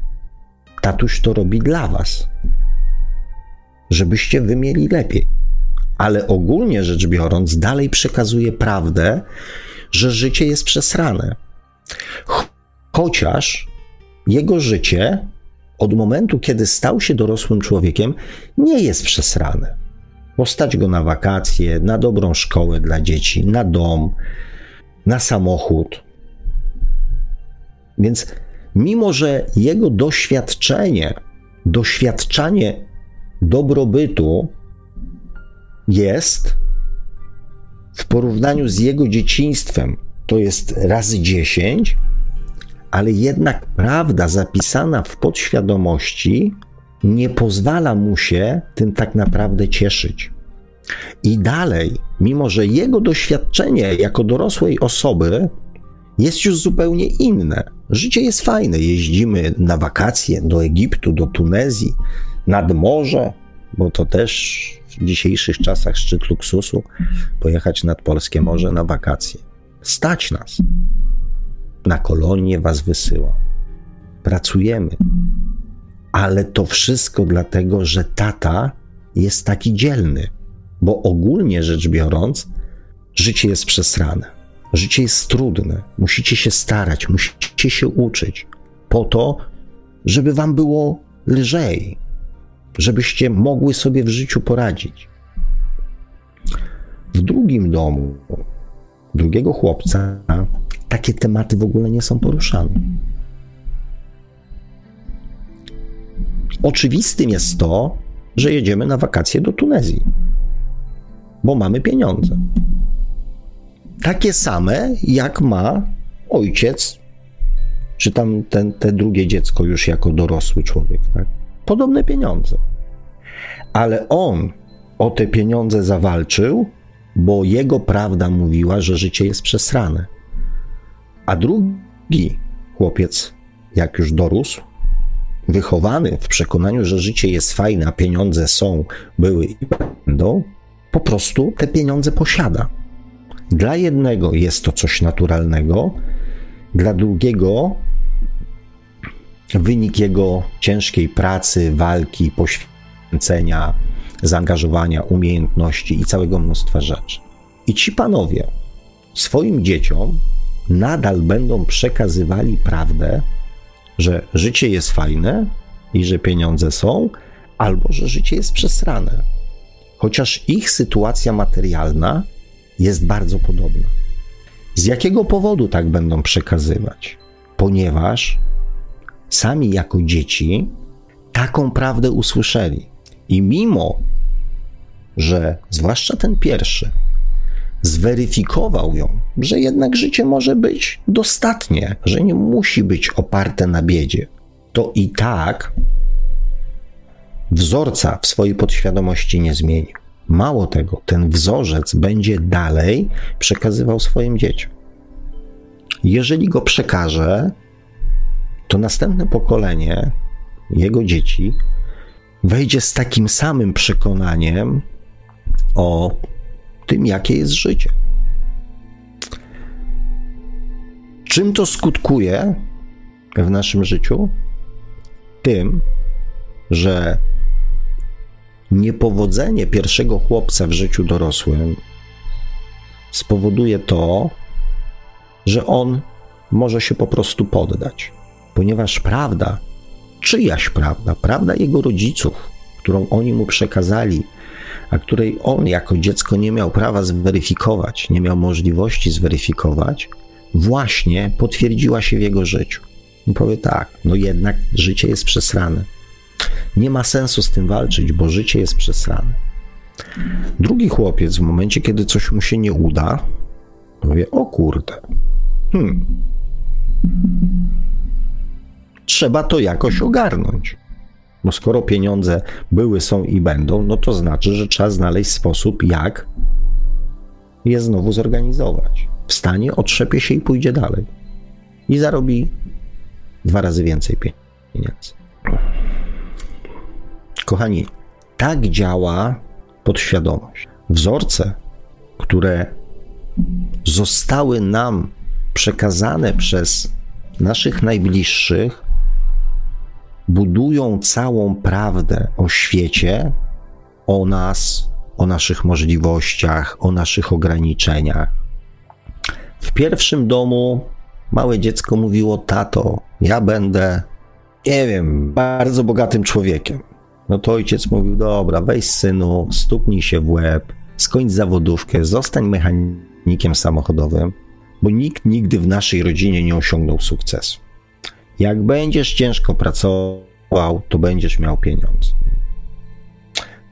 Speaker 2: Tatuś to robi dla was, żebyście wy mieli lepiej. Ale ogólnie rzecz biorąc, dalej przekazuje prawdę, że życie jest przesrane. Chociaż jego życie od momentu, kiedy stał się dorosłym człowiekiem, nie jest przesrane. Bo stać go na wakacje, na dobrą szkołę dla dzieci, na dom, na samochód. Więc mimo, że jego doświadczenie, doświadczanie dobrobytu jest w porównaniu z jego dzieciństwem, to jest razy dziesięć, ale jednak prawda zapisana w podświadomości nie pozwala mu się tym tak naprawdę cieszyć. I dalej, mimo że jego doświadczenie jako dorosłej osoby jest już zupełnie inne. Życie jest fajne. Jeździmy na wakacje do Egiptu, do Tunezji, nad morze, bo to też w dzisiejszych czasach szczyt luksusu pojechać nad polskie morze na wakacje. Stać nas na kolonie was wysyła. Pracujemy. Ale to wszystko dlatego, że tata jest taki dzielny, bo ogólnie rzecz biorąc, życie jest przesrane. Życie jest trudne. Musicie się starać, musicie się uczyć po to, żeby wam było lżej, żebyście mogły sobie w życiu poradzić. W drugim domu drugiego chłopca takie tematy w ogóle nie są poruszane. Oczywistym jest to, że jedziemy na wakacje do Tunezji, bo mamy pieniądze. Takie same, jak ma ojciec, czy tam ten, te drugie dziecko już jako dorosły człowiek. Tak? Podobne pieniądze. Ale on o te pieniądze zawalczył, bo jego prawda mówiła, że życie jest przesrane. A drugi chłopiec, jak już dorósł, wychowany w przekonaniu, że życie jest fajne, a pieniądze są, były i będą, po prostu te pieniądze posiada. Dla jednego jest to coś naturalnego, dla drugiego wynik jego ciężkiej pracy, walki, poświęcenia, zaangażowania, umiejętności i całego mnóstwa rzeczy. I ci panowie swoim dzieciom nadal będą przekazywali prawdę, że życie jest fajne i że pieniądze są, albo że życie jest przesrane. Chociaż ich sytuacja materialna jest bardzo podobna. Z jakiego powodu tak będą przekazywać? Ponieważ sami jako dzieci taką prawdę usłyszeli. I mimo, że zwłaszcza ten pierwszy zweryfikował ją, że jednak życie może być dostatnie, że nie musi być oparte na biedzie, to i tak wzorca w swojej podświadomości nie zmienił. Mało tego, ten wzorzec będzie dalej przekazywał swoim dzieciom. Jeżeli go przekaże, to następne pokolenie, jego dzieci, wejdzie z takim samym przekonaniem o tym, jakie jest życie. Czym to skutkuje w naszym życiu? Tym, że niepowodzenie pierwszego chłopca w życiu dorosłym spowoduje to, że on może się po prostu poddać, ponieważ prawda, czyjaś prawda, prawda jego rodziców, którą oni mu przekazali, a której on jako dziecko nie miał prawa zweryfikować, nie miał możliwości zweryfikować, właśnie potwierdziła się w jego życiu. I powie tak, no jednak życie jest przesrane. Nie ma sensu z tym walczyć, bo życie jest przesrane. Drugi chłopiec w momencie, kiedy coś mu się nie uda, powie, o kurde, hmm, trzeba to jakoś ogarnąć. Bo skoro pieniądze były, są i będą, no to znaczy, że trzeba znaleźć sposób, jak je znowu zorganizować. Wstanie, otrzepie się i pójdzie dalej. I zarobi dwa razy więcej pieniędzy. Kochani, tak działa podświadomość. Wzorce, które zostały nam przekazane przez naszych najbliższych, budują całą prawdę o świecie, o nas, o naszych możliwościach, o naszych ograniczeniach. W pierwszym domu małe dziecko mówiło: Tato, ja będę, nie wiem, bardzo bogatym człowiekiem. No to ojciec mówił: Dobra, weź synu, stuknij się w łeb, skończ zawodówkę, zostań mechanikiem samochodowym, bo nikt nigdy w naszej rodzinie nie osiągnął sukcesu. Jak będziesz ciężko pracował, to będziesz miał pieniądze.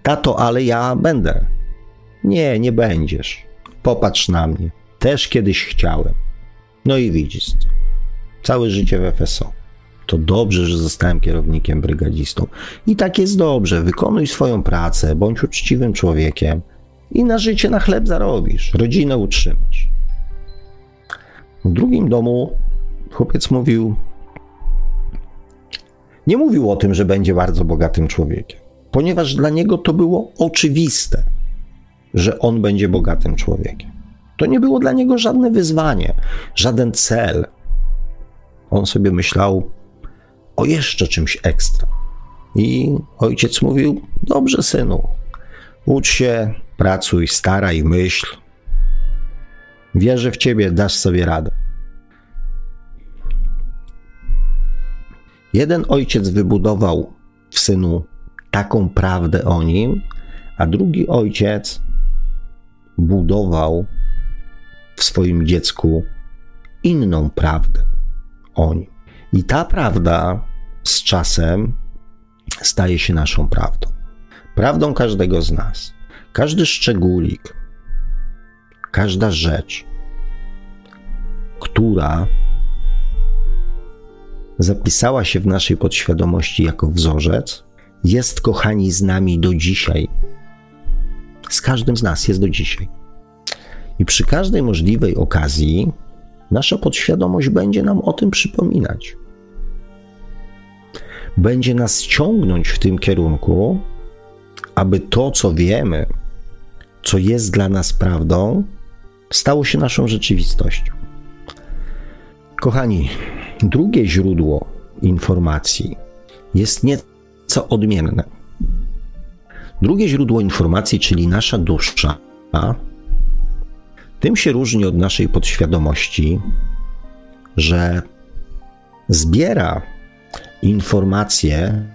Speaker 2: Tato, ale ja będę. Nie, nie będziesz. Popatrz na mnie. Też kiedyś chciałem. No i widzisz co. Całe życie w FSO. To dobrze, że zostałem kierownikiem brygadzistą. I tak jest dobrze. Wykonuj swoją pracę, bądź uczciwym człowiekiem i na życie, na chleb zarobisz. Rodzinę utrzymasz. W drugim domu chłopiec mówił: nie mówił o tym, że będzie bardzo bogatym człowiekiem, ponieważ dla niego to było oczywiste, że on będzie bogatym człowiekiem. To nie było dla niego żadne wyzwanie, żaden cel. On sobie myślał o jeszcze czymś ekstra. I ojciec mówił: Dobrze, synu, ucz się, pracuj, staraj, myśl. Wierzę w ciebie, dasz sobie radę. Jeden ojciec wybudował w synu taką prawdę o nim, a drugi ojciec budował w swoim dziecku inną prawdę o nim. I ta prawda z czasem staje się naszą prawdą. Prawdą każdego z nas. Każdy szczególik, każda rzecz, która zapisała się w naszej podświadomości jako wzorzec, jest, kochani, z nami do dzisiaj. Z każdym z nas jest do dzisiaj. I przy każdej możliwej okazji nasza podświadomość będzie nam o tym przypominać. Będzie nas ciągnąć w tym kierunku, aby to, co wiemy, co jest dla nas prawdą, stało się naszą rzeczywistością. Kochani, drugie źródło informacji jest nieco odmienne. Drugie źródło informacji, czyli nasza dusza, tym się różni od naszej podświadomości, że zbiera informacje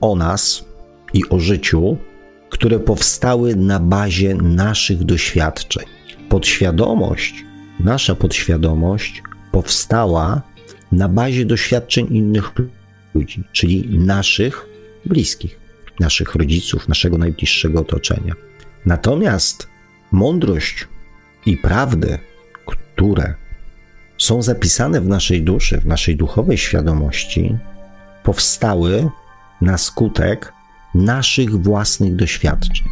Speaker 2: o nas i o życiu, które powstały na bazie naszych doświadczeń. Podświadomość, nasza podświadomość powstała na bazie doświadczeń innych ludzi, czyli naszych bliskich, naszych rodziców, naszego najbliższego otoczenia. Natomiast mądrość i prawdy, które są zapisane w naszej duszy, w naszej duchowej świadomości, powstały na skutek naszych własnych doświadczeń.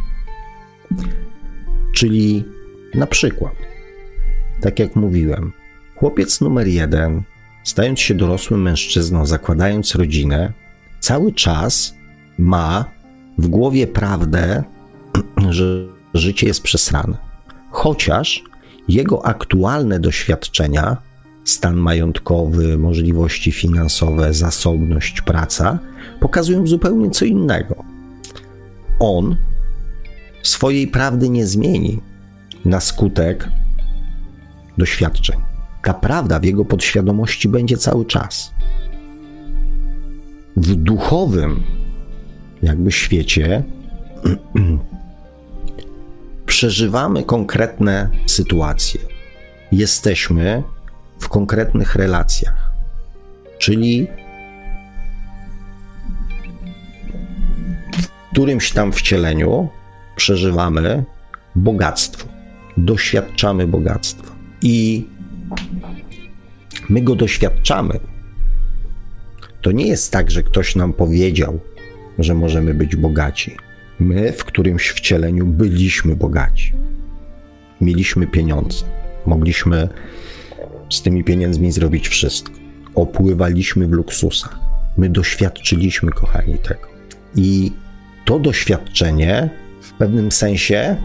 Speaker 2: Czyli na przykład, tak jak mówiłem, chłopiec numer jeden, stając się dorosłym mężczyzną, zakładając rodzinę, cały czas ma w głowie prawdę, że życie jest przesrane. Chociaż jego aktualne doświadczenia, stan majątkowy, możliwości finansowe, zasobność, praca, pokazują zupełnie co innego on swojej prawdy nie zmieni na skutek doświadczeń. Ta prawda w jego podświadomości będzie cały czas. W duchowym, jakby świecie, przeżywamy konkretne sytuacje. Jesteśmy w konkretnych relacjach, czyli którymś tam wcieleniu przeżywamy bogactwo, doświadczamy bogactwa. I my go doświadczamy. To nie jest tak, że ktoś nam powiedział, że możemy być bogaci. My w którymś wcieleniu byliśmy bogaci. Mieliśmy pieniądze. Mogliśmy z tymi pieniędzmi zrobić wszystko. Opływaliśmy w luksusach. My doświadczyliśmy, kochani, tego. I to doświadczenie w pewnym sensie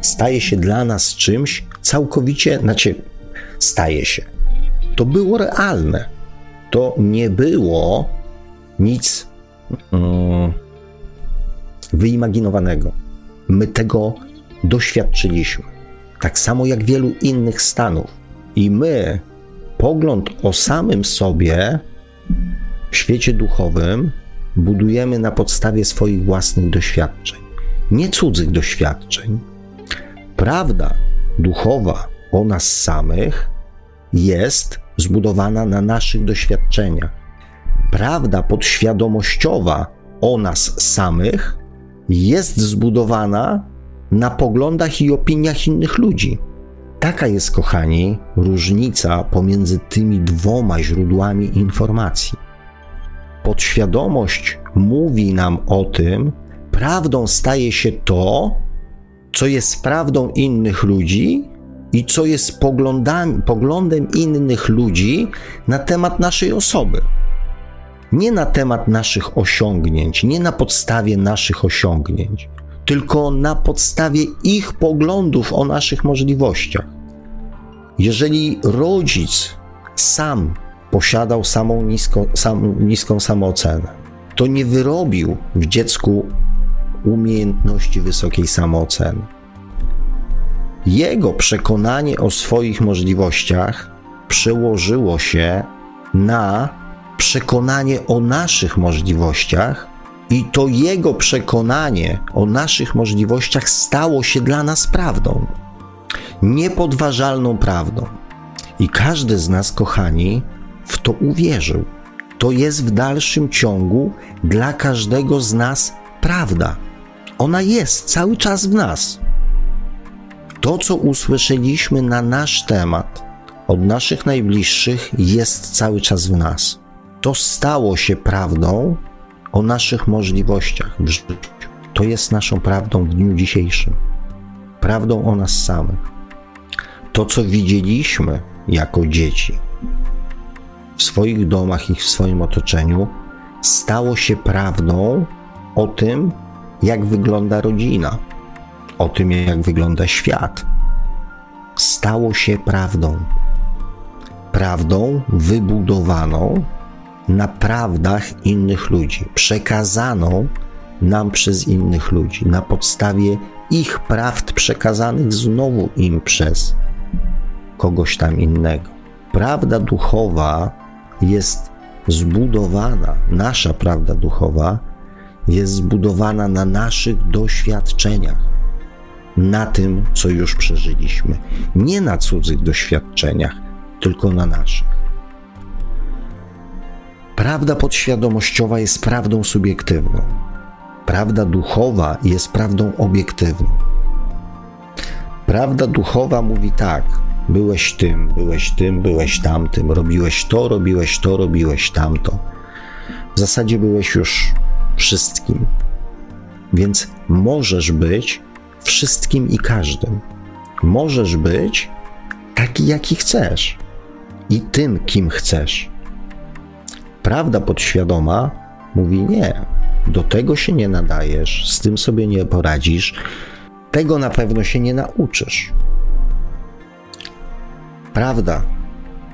Speaker 2: staje się dla nas czymś całkowicie, znaczy staje się. To było realne. To nie było nic um, wyimaginowanego. My tego doświadczyliśmy. Tak samo jak wielu innych stanów. I my pogląd o samym sobie w świecie duchowym budujemy na podstawie swoich własnych doświadczeń, nie cudzych doświadczeń. Prawda duchowa o nas samych jest zbudowana na naszych doświadczeniach. Prawda podświadomościowa o nas samych jest zbudowana na poglądach i opiniach innych ludzi. Taka jest, kochani, różnica pomiędzy tymi dwoma źródłami informacji podświadomość mówi nam o tym, prawdą staje się to, co jest prawdą innych ludzi i co jest poglądem innych ludzi na temat naszej osoby. Nie na temat naszych osiągnięć, nie na podstawie naszych osiągnięć, tylko na podstawie ich poglądów o naszych możliwościach. Jeżeli rodzic sam posiadał samą nisko, sam, niską samoocenę. To nie wyrobił w dziecku umiejętności wysokiej samooceny. Jego przekonanie o swoich możliwościach przełożyło się na przekonanie o naszych możliwościach, i to jego przekonanie o naszych możliwościach stało się dla nas prawdą. niepodważalną prawdą. I każdy z nas, kochani, w to uwierzył. To jest w dalszym ciągu dla każdego z nas prawda. Ona jest cały czas w nas. To, co usłyszeliśmy na nasz temat od naszych najbliższych, jest cały czas w nas. To stało się prawdą o naszych możliwościach w życiu. To jest naszą prawdą w dniu dzisiejszym. Prawdą o nas samych. To, co widzieliśmy jako dzieci w swoich domach i w swoim otoczeniu, stało się prawdą o tym, jak wygląda rodzina, o tym, jak wygląda świat. Stało się prawdą. Prawdą wybudowaną na prawdach innych ludzi, przekazaną nam przez innych ludzi, na podstawie ich prawd przekazanych znowu im przez kogoś tam innego. Prawda duchowa jest zbudowana, nasza prawda duchowa jest zbudowana na naszych doświadczeniach, na tym, co już przeżyliśmy. Nie na cudzych doświadczeniach, tylko na naszych. Prawda podświadomościowa jest prawdą subiektywną. Prawda duchowa jest prawdą obiektywną. Prawda duchowa mówi tak: byłeś tym, byłeś tym, byłeś tamtym, robiłeś to, robiłeś to, robiłeś tamto. W zasadzie byłeś już wszystkim. Więc możesz być wszystkim i każdym. Możesz być taki, jaki chcesz i tym, kim chcesz. Prawda podświadoma mówi nie, do tego się nie nadajesz, z tym sobie nie poradzisz, tego na pewno się nie nauczysz. Prawda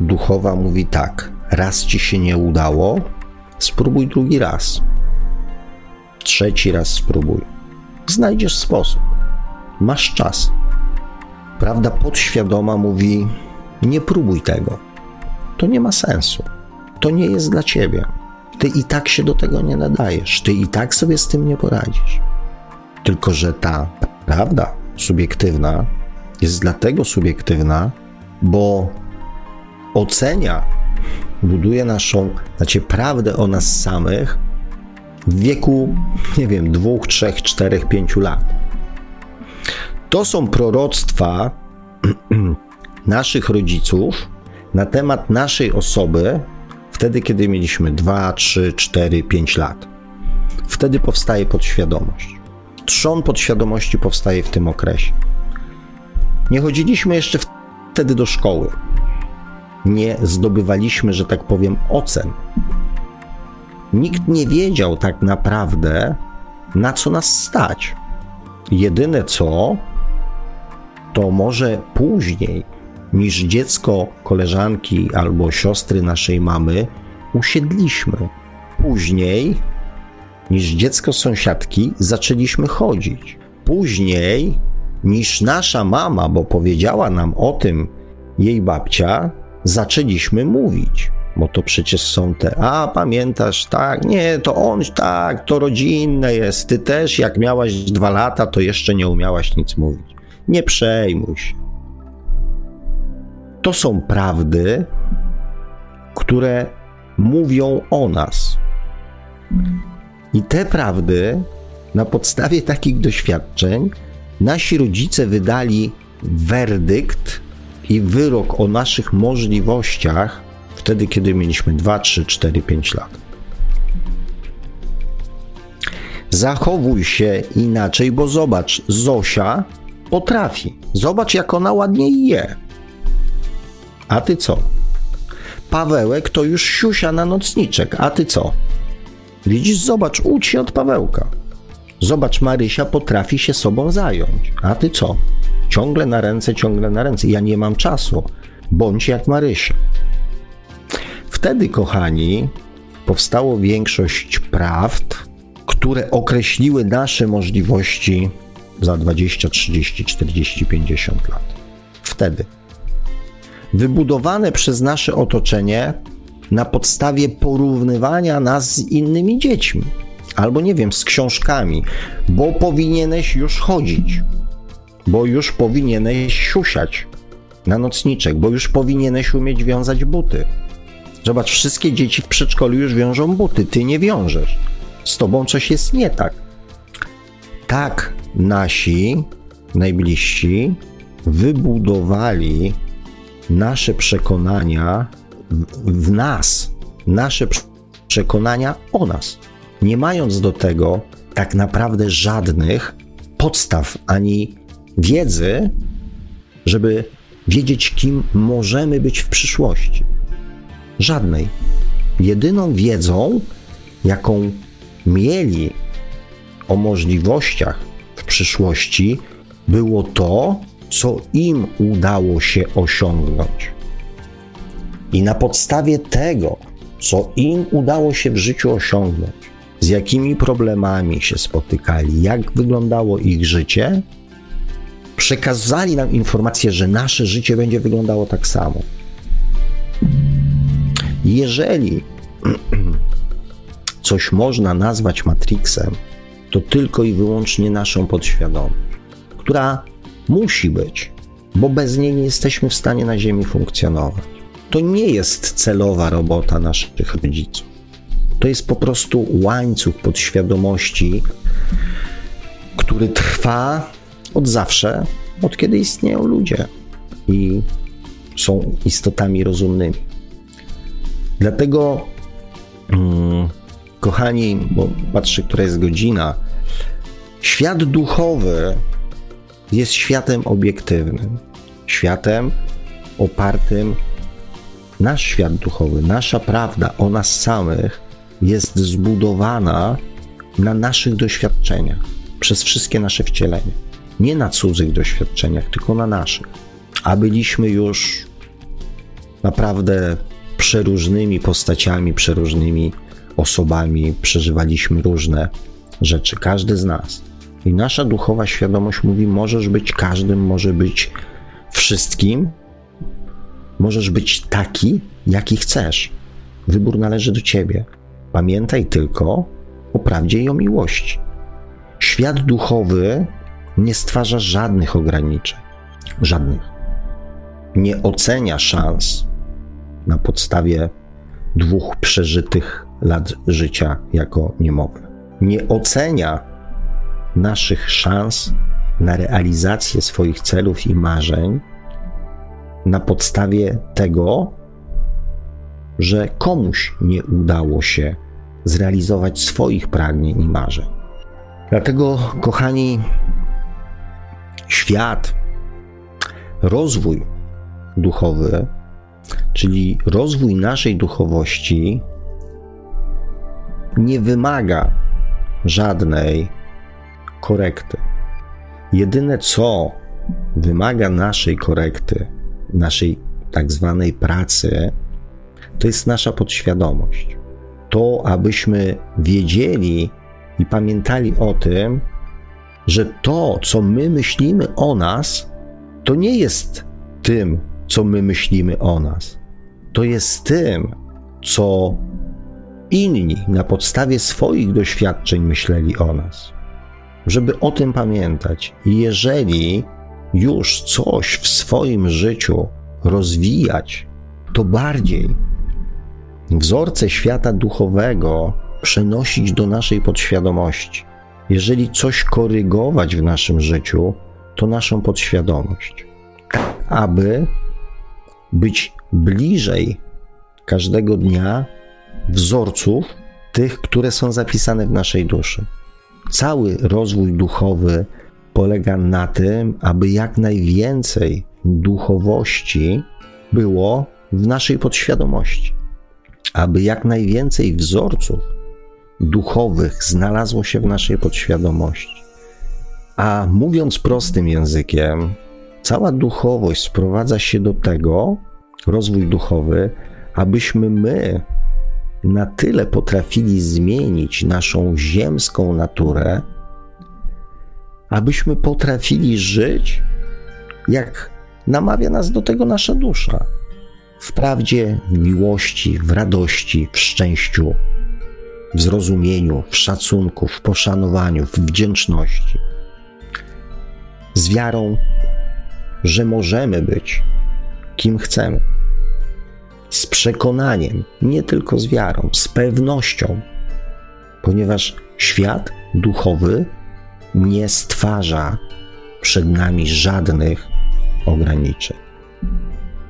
Speaker 2: duchowa mówi tak: raz ci się nie udało, spróbuj drugi raz. Trzeci raz spróbuj. Znajdziesz sposób. Masz czas. Prawda podświadoma mówi: nie próbuj tego. To nie ma sensu. To nie jest dla ciebie. Ty i tak się do tego nie nadajesz. Ty i tak sobie z tym nie poradzisz. Tylko, że ta prawda subiektywna jest dlatego subiektywna, bo ocenia, buduje naszą, znaczy prawdę o nas samych w wieku, nie wiem, dwóch, trzech, czterech, pięciu lat. To są proroctwa naszych rodziców na temat naszej osoby wtedy, kiedy mieliśmy 2, 3, 4, 5 lat. Wtedy powstaje podświadomość. Trzon podświadomości powstaje w tym okresie. Nie chodziliśmy jeszcze wtedy do szkoły. Nie zdobywaliśmy, że tak powiem, ocen nikt nie wiedział tak naprawdę, na co nas stać. Jedyne co, to może później, niż dziecko koleżanki albo siostry naszej mamy, usiedliśmy. Później, niż dziecko sąsiadki, zaczęliśmy chodzić. Później, niż nasza mama, bo powiedziała nam o tym jej babcia, zaczęliśmy mówić bo to przecież są te, a pamiętasz, tak, nie, to on, tak, to rodzinne jest, ty też jak miałaś dwa lata, to jeszcze nie umiałaś nic mówić. Nie przejmuj się. To są prawdy, które mówią o nas. I te prawdy, na podstawie takich doświadczeń, nasi rodzice wydali werdykt i wyrok o naszych możliwościach wtedy, kiedy mieliśmy 2, 3, 4, 5 lat. Zachowuj się inaczej, bo zobacz, Zosia potrafi. Zobacz, jak ona ładnie je. A ty co? Pawełek to już siusia na nocniczek, a ty co? Widzisz, zobacz, ucz się od Pawełka. Zobacz, Marysia potrafi się sobą zająć, a ty co? Ciągle na ręce, ciągle na ręce. Ja nie mam czasu. Bądź jak Marysia. Wtedy, kochani, powstało większość prawd, które określiły nasze możliwości za 20, 30, 40, 50 lat. Wtedy. Wybudowane przez nasze otoczenie na podstawie porównywania nas z innymi dziećmi, albo nie wiem, z książkami, bo powinieneś już chodzić. bo już powinieneś siusiać na nocniczek, bo już powinieneś umieć wiązać buty. Zobacz, wszystkie dzieci w przedszkolu już wiążą buty, ty nie wiążesz. Z tobą coś jest nie tak. Tak nasi najbliżsi wybudowali nasze przekonania w, nas, nasze przekonania o nas, nie mając do tego tak naprawdę żadnych podstaw ani wiedzy, żeby wiedzieć, kim możemy być w przyszłości. Żadnej. Jedyną wiedzą, jaką mieli o możliwościach w przyszłości, było to, co im udało się osiągnąć. I na podstawie tego, co im udało się w życiu osiągnąć, z jakimi problemami się spotykali, jak wyglądało ich życie, przekazali nam informację, że nasze życie będzie wyglądało tak samo. Jeżeli coś można nazwać Matrixem, to tylko i wyłącznie naszą podświadomość, która musi być, bo bez niej nie jesteśmy w stanie na Ziemi funkcjonować. To nie jest celowa robota naszych rodziców. To jest po prostu łańcuch podświadomości, który trwa od zawsze, od kiedy istnieją ludzie i są istotami rozumnymi. Dlatego, hmm, kochani, bo patrzę, która jest godzina, świat duchowy jest światem obiektywnym, światem opartym nasz świat duchowy, nasza prawda o nas samych jest zbudowana na naszych doświadczeniach przez wszystkie nasze wcielenia. Nie na cudzych doświadczeniach, tylko na naszych. A byliśmy już naprawdę przeróżnymi postaciami, przeróżnymi osobami, przeżywaliśmy różne rzeczy, każdy z nas. I nasza duchowa świadomość mówi: możesz być każdym, może być wszystkim, możesz być taki, jaki chcesz. Wybór należy do ciebie. Pamiętaj tylko o prawdzie i o miłości. Świat duchowy nie stwarza żadnych ograniczeń. Żadnych. Nie ocenia szans na podstawie dwóch przeżytych lat życia jako niemowlę. Nie ocenia naszych szans na realizację swoich celów i marzeń na podstawie tego, że komuś nie udało się zrealizować swoich pragnień i marzeń. Dlatego, kochani, świat, rozwój duchowy, czyli rozwój naszej duchowości, nie wymaga żadnej korekty. Jedyne co wymaga naszej korekty, naszej tak zwanej pracy, to jest nasza podświadomość. To, abyśmy wiedzieli i pamiętali o tym, że to, co my myślimy o nas, to nie jest tym, co my myślimy o nas. To jest tym, co inni na podstawie swoich doświadczeń myśleli o nas. Żeby o tym pamiętać. Jeżeli już coś w swoim życiu rozwijać, to bardziej wzorce świata duchowego przenosić do naszej podświadomości. Jeżeli coś korygować w naszym życiu, to naszą podświadomość, aby być bliżej każdego dnia wzorców, tych, które są zapisane w naszej duszy. Cały rozwój duchowy polega na tym, aby jak najwięcej duchowości było w naszej podświadomości, aby jak najwięcej wzorców duchowych znalazło się w naszej podświadomości. A mówiąc prostym językiem, cała duchowość sprowadza się do tego, rozwój duchowy, abyśmy my na tyle potrafili zmienić naszą ziemską naturę, abyśmy potrafili żyć, jak namawia nas do tego nasza dusza. W prawdzie, w miłości, w radości, w szczęściu, w zrozumieniu, w szacunku, w poszanowaniu, w wdzięczności. z wiarą, że możemy być kim chcemy, z przekonaniem, nie tylko z wiarą, z pewnością, ponieważ świat duchowy nie stwarza przed nami żadnych ograniczeń.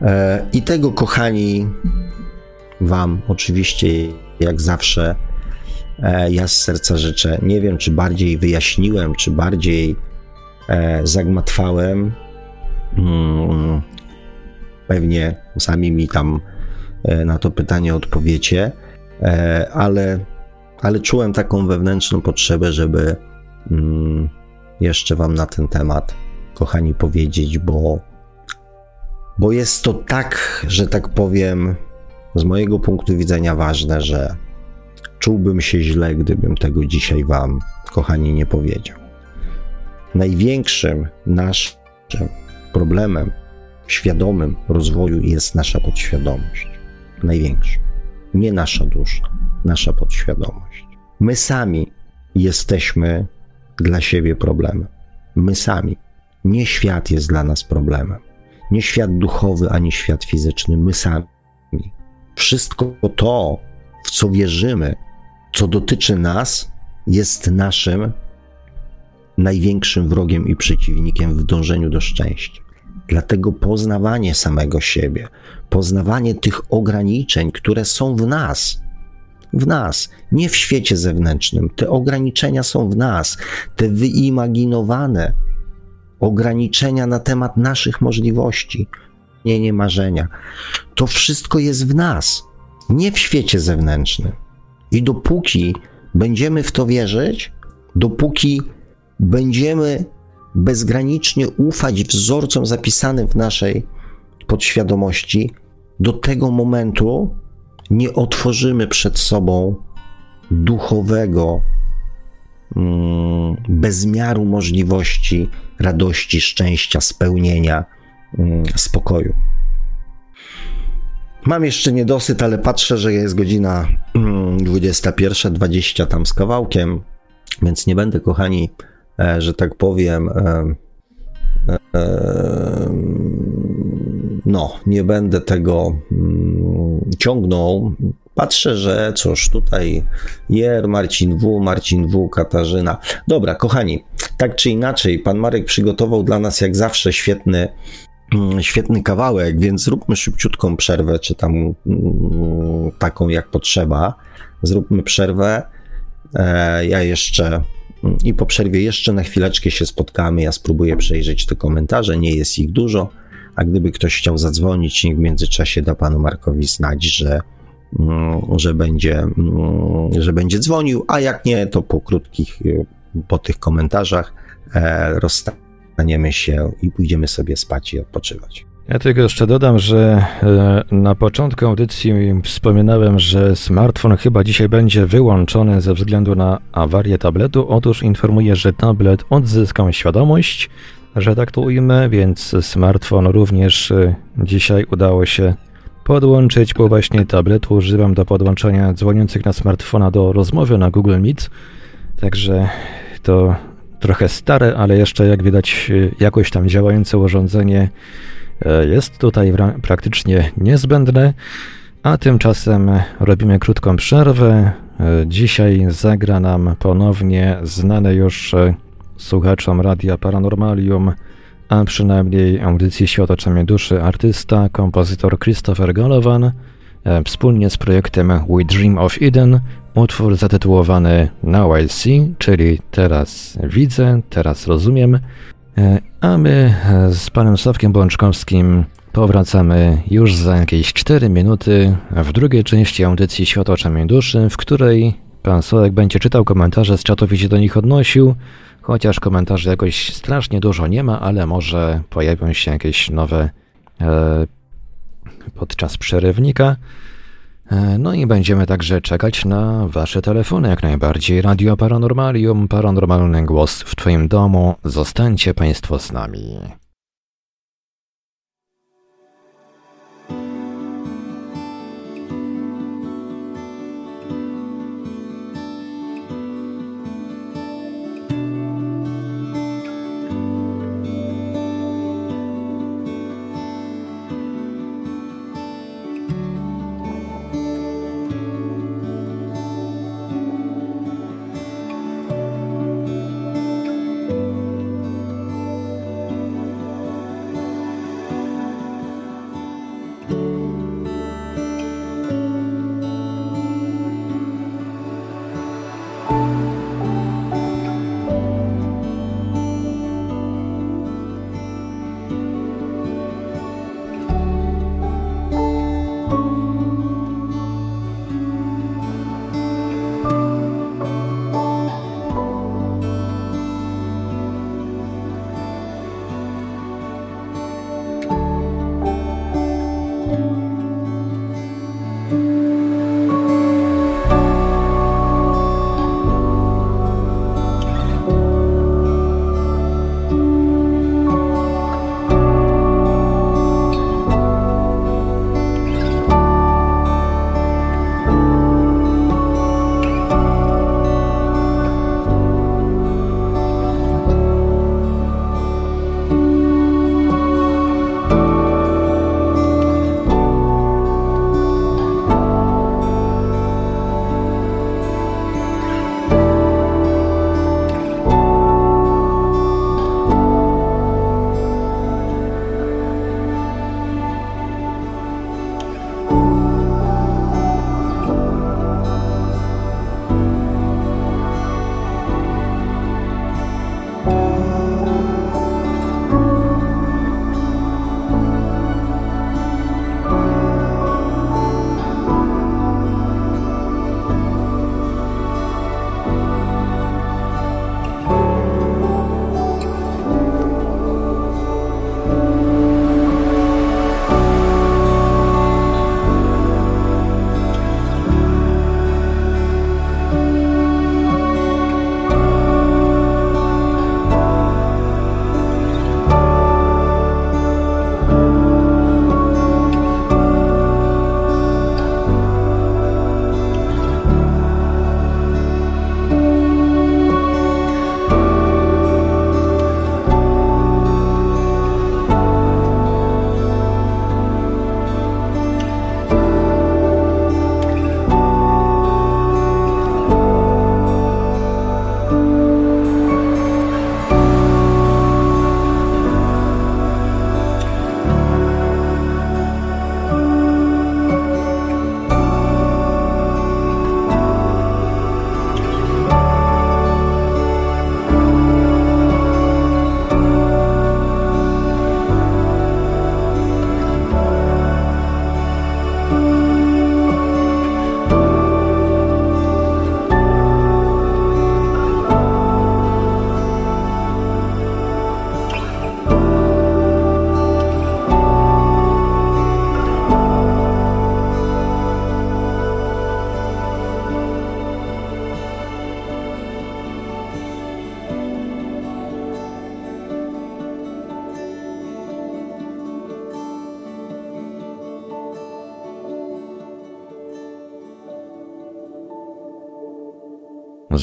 Speaker 2: E, I tego, kochani, Wam oczywiście, jak zawsze, e, ja z serca życzę. Nie wiem, czy bardziej wyjaśniłem, czy bardziej e, zagmatwałem. Hmm, pewnie sami mi tam na to pytanie odpowiecie, ale, ale czułem taką wewnętrzną potrzebę, żeby mm, jeszcze Wam na ten temat, kochani, powiedzieć, bo bo jest to tak, że tak powiem, z mojego punktu widzenia ważne, że czułbym się źle, gdybym tego dzisiaj Wam, kochani, nie powiedział. Największym naszym problemem świadomym rozwoju jest nasza podświadomość. Największym. Nie nasza dusza, nasza podświadomość. My sami jesteśmy dla siebie problemem. My sami. Nie świat jest dla nas problemem nie świat duchowy ani świat fizyczny, my sami. Wszystko to, w co wierzymy, co dotyczy nas, jest naszym największym wrogiem i przeciwnikiem w dążeniu do szczęścia. Dlatego poznawanie samego siebie, poznawanie tych ograniczeń, które są w nas, w nas, nie w świecie zewnętrznym. Te ograniczenia są w nas, te wyimaginowane ograniczenia na temat naszych możliwości, nie, nie marzenia. To wszystko jest w nas, nie w świecie zewnętrznym. I dopóki będziemy w to wierzyć, dopóki będziemy bezgranicznie ufać wzorcom zapisanym w naszej podświadomości, do tego momentu nie otworzymy przed sobą duchowego Mm, bezmiaru możliwości radości, szczęścia, spełnienia, mm, spokoju. Mam jeszcze niedosyt, ale patrzę, że jest godzina 21.20 mm, tam z kawałkiem, więc nie będę, kochani, że tak powiem, e, e, no, nie będę tego ciągnął. Patrzę, że cóż, tutaj Jer, Marcin W, Marcin W, Katarzyna. Dobra, kochani, tak czy inaczej, pan Marek przygotował dla nas jak zawsze świetny, mm, świetny kawałek, więc zróbmy szybciutką przerwę, czy tam mm, taką jak potrzeba. Zróbmy przerwę. E, ja jeszcze mm, i po przerwie jeszcze na chwileczkę się spotkamy. Ja spróbuję przejrzeć te komentarze, nie jest ich dużo. A gdyby ktoś chciał zadzwonić, niech w międzyczasie da panu Markowi znać, że Mm, że będzie, mm, że będzie dzwonił, a jak nie, to po krótkich, y, po tych komentarzach e, rozstaniemy się i pójdziemy sobie spać i odpoczywać.
Speaker 1: Ja tylko jeszcze dodam, że e, na początku audycji wspominałem, że smartfon chyba dzisiaj będzie wyłączony ze względu na awarię tabletu. Otóż informuję, że tablet odzyskał świadomość, że tak to ujmę, więc smartfon również e, dzisiaj udało się podłączyć, bo właśnie tabletu używam do podłączania dzwoniących na smartfona do rozmowy na Google Meet. Także to trochę stare, ale jeszcze jak widać jakoś tam działające urządzenie e, jest tutaj praktycznie niezbędne. A tymczasem robimy krótką przerwę. E, dzisiaj zagra nam ponownie znane już e, słuchaczom Radia Paranormalium a przynajmniej audycji Świat oczami duszy artysta, kompozytor Christopher Golovan, e, wspólnie z projektem We Dream of Eden, utwór zatytułowany Now I See, czyli Teraz widzę, teraz rozumiem, e, a my e, z panem Sławkiem Błączkowskim powracamy już za jakieś 4 minuty w drugiej części audycji Świat oczami duszy, w której pan Sławek będzie czytał komentarze z czatów i się do nich odnosił, Chociaż komentarzy jakoś strasznie dużo nie ma, ale może pojawią się jakieś nowe e, podczas przerywnika. E, no i będziemy także czekać na Wasze telefony jak najbardziej. Radio Paranormalium, paranormalny głos w Twoim domu. Zostańcie Państwo z nami.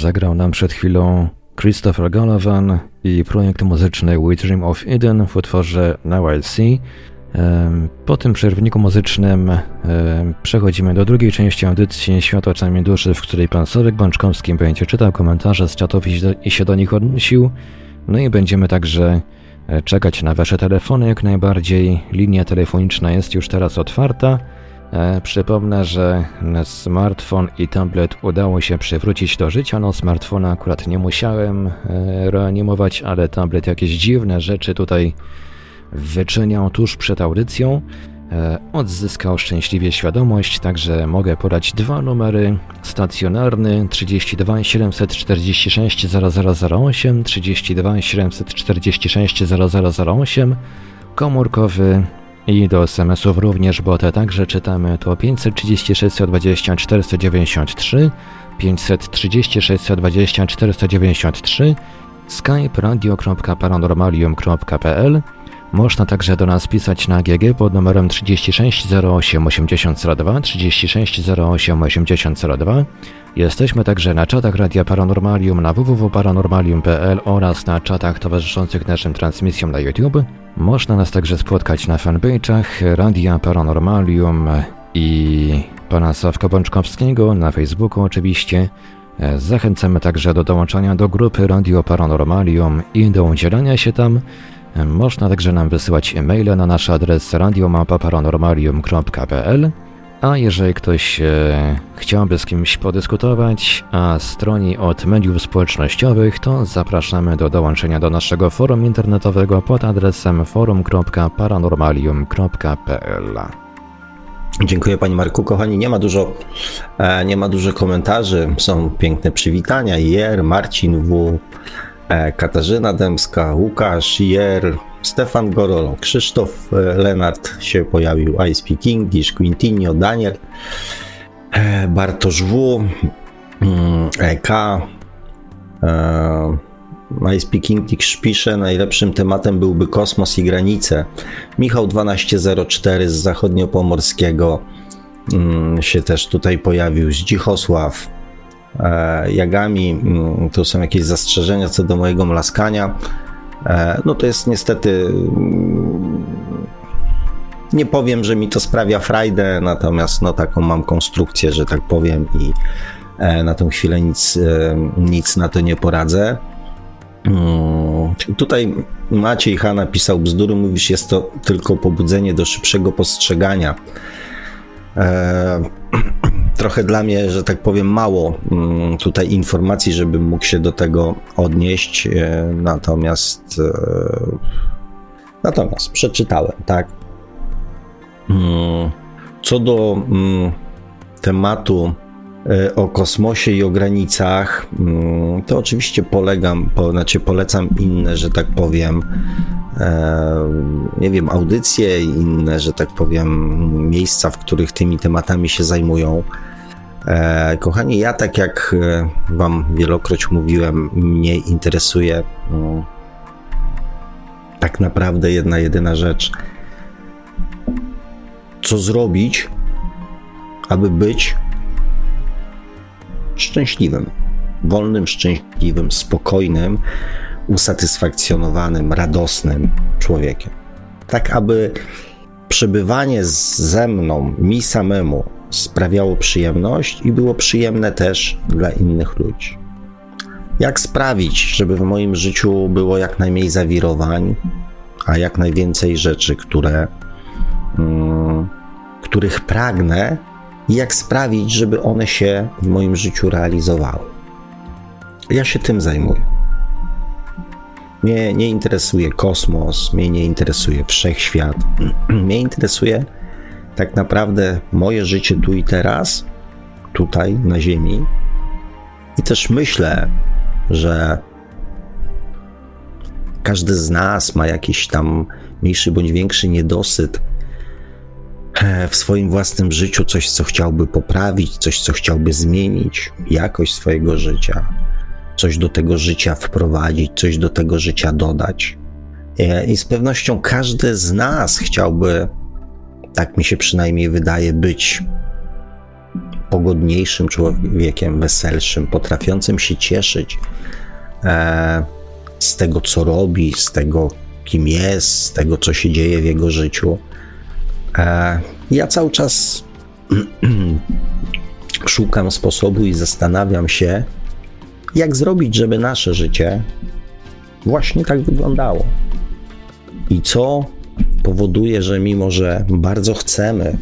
Speaker 1: Zagrał nam przed chwilą Christopher Golovan i projekt muzyczny We Dream of Eden w utworze Now I See. Po tym przerwniku muzycznym przechodzimy do drugiej części audycji Świat oczami duszy, w której pan Sławek Bączkowski będzie czytał komentarze z czatów i się do nich odnosił. No i będziemy także e, czekać na wasze telefony jak najbardziej. Linia telefoniczna jest już teraz otwarta. E, przypomnę, że smartfon i tablet udało się przywrócić do życia. No, smartfona akurat nie musiałem e, reanimować, ale tablet jakieś dziwne rzeczy tutaj wyczyniał tuż przed audycją. E, odzyskał szczęśliwie świadomość, także mogę podać dwa numery. Stacjonarny 32 746 0008, 32 746 0008, komórkowy i do SMS-ów również, bo te także czytamy. To 536 120 493, 536 120 493, skype radio.paranormalium.pl można także do nas pisać na GG pod numerem 36 08 8002, 36 08 8002. Jesteśmy także na czatach Radia Paranormalium na www.paranormalium.pl oraz na czatach towarzyszących naszym transmisjom na YouTube. Można nas także spotkać na fanpage'ach Radia Paranormalium i pana Sławka Bączkowskiego na Facebooku oczywiście. Zachęcamy także do dołączania do grupy Radio Paranormalium i do udzielania się tam. Można także nam wysyłać e-maile na nasz adres radiomapa.paranormalium.pl a jeżeli ktoś e, chciałby z kimś podyskutować, a stroni od mediów społecznościowych, to zapraszamy do dołączenia do naszego forum internetowego pod adresem forum.paranormalium.pl.
Speaker 2: Dziękuję Panie Marku. Kochani, nie ma dużo, e, nie ma dużo komentarzy. Są piękne przywitania. Jer, Marcin W., Katarzyna Dębska, Łukasz, Jer, Stefan Gorolo, Krzysztof e, Lenart się pojawił, I Speak English, Quintinio, Daniel, e, Bartosz W, EK, I Speak English pisze, najlepszym tematem byłby kosmos i granice. Michał 1204 z zachodniopomorskiego mm, się też tutaj pojawił, Zdzichosław, E, jagami, mm, tu są jakieś zastrzeżenia co do mojego mlaskania. E, no to jest niestety. Mm, nie powiem, że mi to sprawia frajdę, natomiast no taką mam konstrukcję, że tak powiem, i e, na tę chwilę nic, nic na to nie poradzę. Mm, tutaj Maciej Hanna pisał bzdury, mówisz, jest to tylko pobudzenie do szybszego postrzegania. trochę dla mnie, że tak powiem, mało mm, tutaj informacji, żebym mógł się do tego odnieść. E, natomiast e, natomiast przeczytałem, tak. Mm, co do mm, tematu e, o kosmosie i o granicach, to oczywiście polegam, po, znaczy polecam inne, że tak powiem, nie wiem, audycje, inne, że tak powiem, miejsca, w których tymi tematami się zajmują. E, kochani, ja tak jak e, Wam wielokroć mówiłem, mnie interesuje no, tak naprawdę jedna, jedyna rzecz. Co zrobić, aby być szczęśliwym, wolnym, szczęśliwym, spokojnym, usatysfakcjonowanym, radosnym człowiekiem. Tak, aby przebywanie ze mną, mi samemu, sprawiało przyjemność i było przyjemne też dla innych ludzi. Jak sprawić, żeby w moim życiu było jak najmniej zawirowań, a jak najwięcej rzeczy, które, mm, których pragnę, i jak sprawić, żeby one się w moim życiu realizowały. Ja się tym zajmuję. Mnie nie interesuje kosmos, mnie nie interesuje wszechświat, mnie interesuje tak naprawdę moje życie tu i teraz, tutaj na Ziemi. I też myślę, że każdy z nas ma jakiś tam mniejszy bądź większy niedosyt e, w swoim własnym życiu, coś, co chciałby poprawić, coś, co chciałby zmienić, jakość swojego życia, coś do tego życia wprowadzić, coś do tego życia dodać. E, I z pewnością każdy z nas chciałby tak mi się przynajmniej wydaje być pogodniejszym człowiekiem, weselszym, potrafiącym się cieszyć e, z tego, co robi, z tego, kim jest, z tego, co się dzieje w jego życiu. E, ja cały czas szukam sposobu i zastanawiam się, jak zrobić, żeby nasze życie właśnie tak wyglądało. I co powoduje, że mimo, że bardzo chcemy,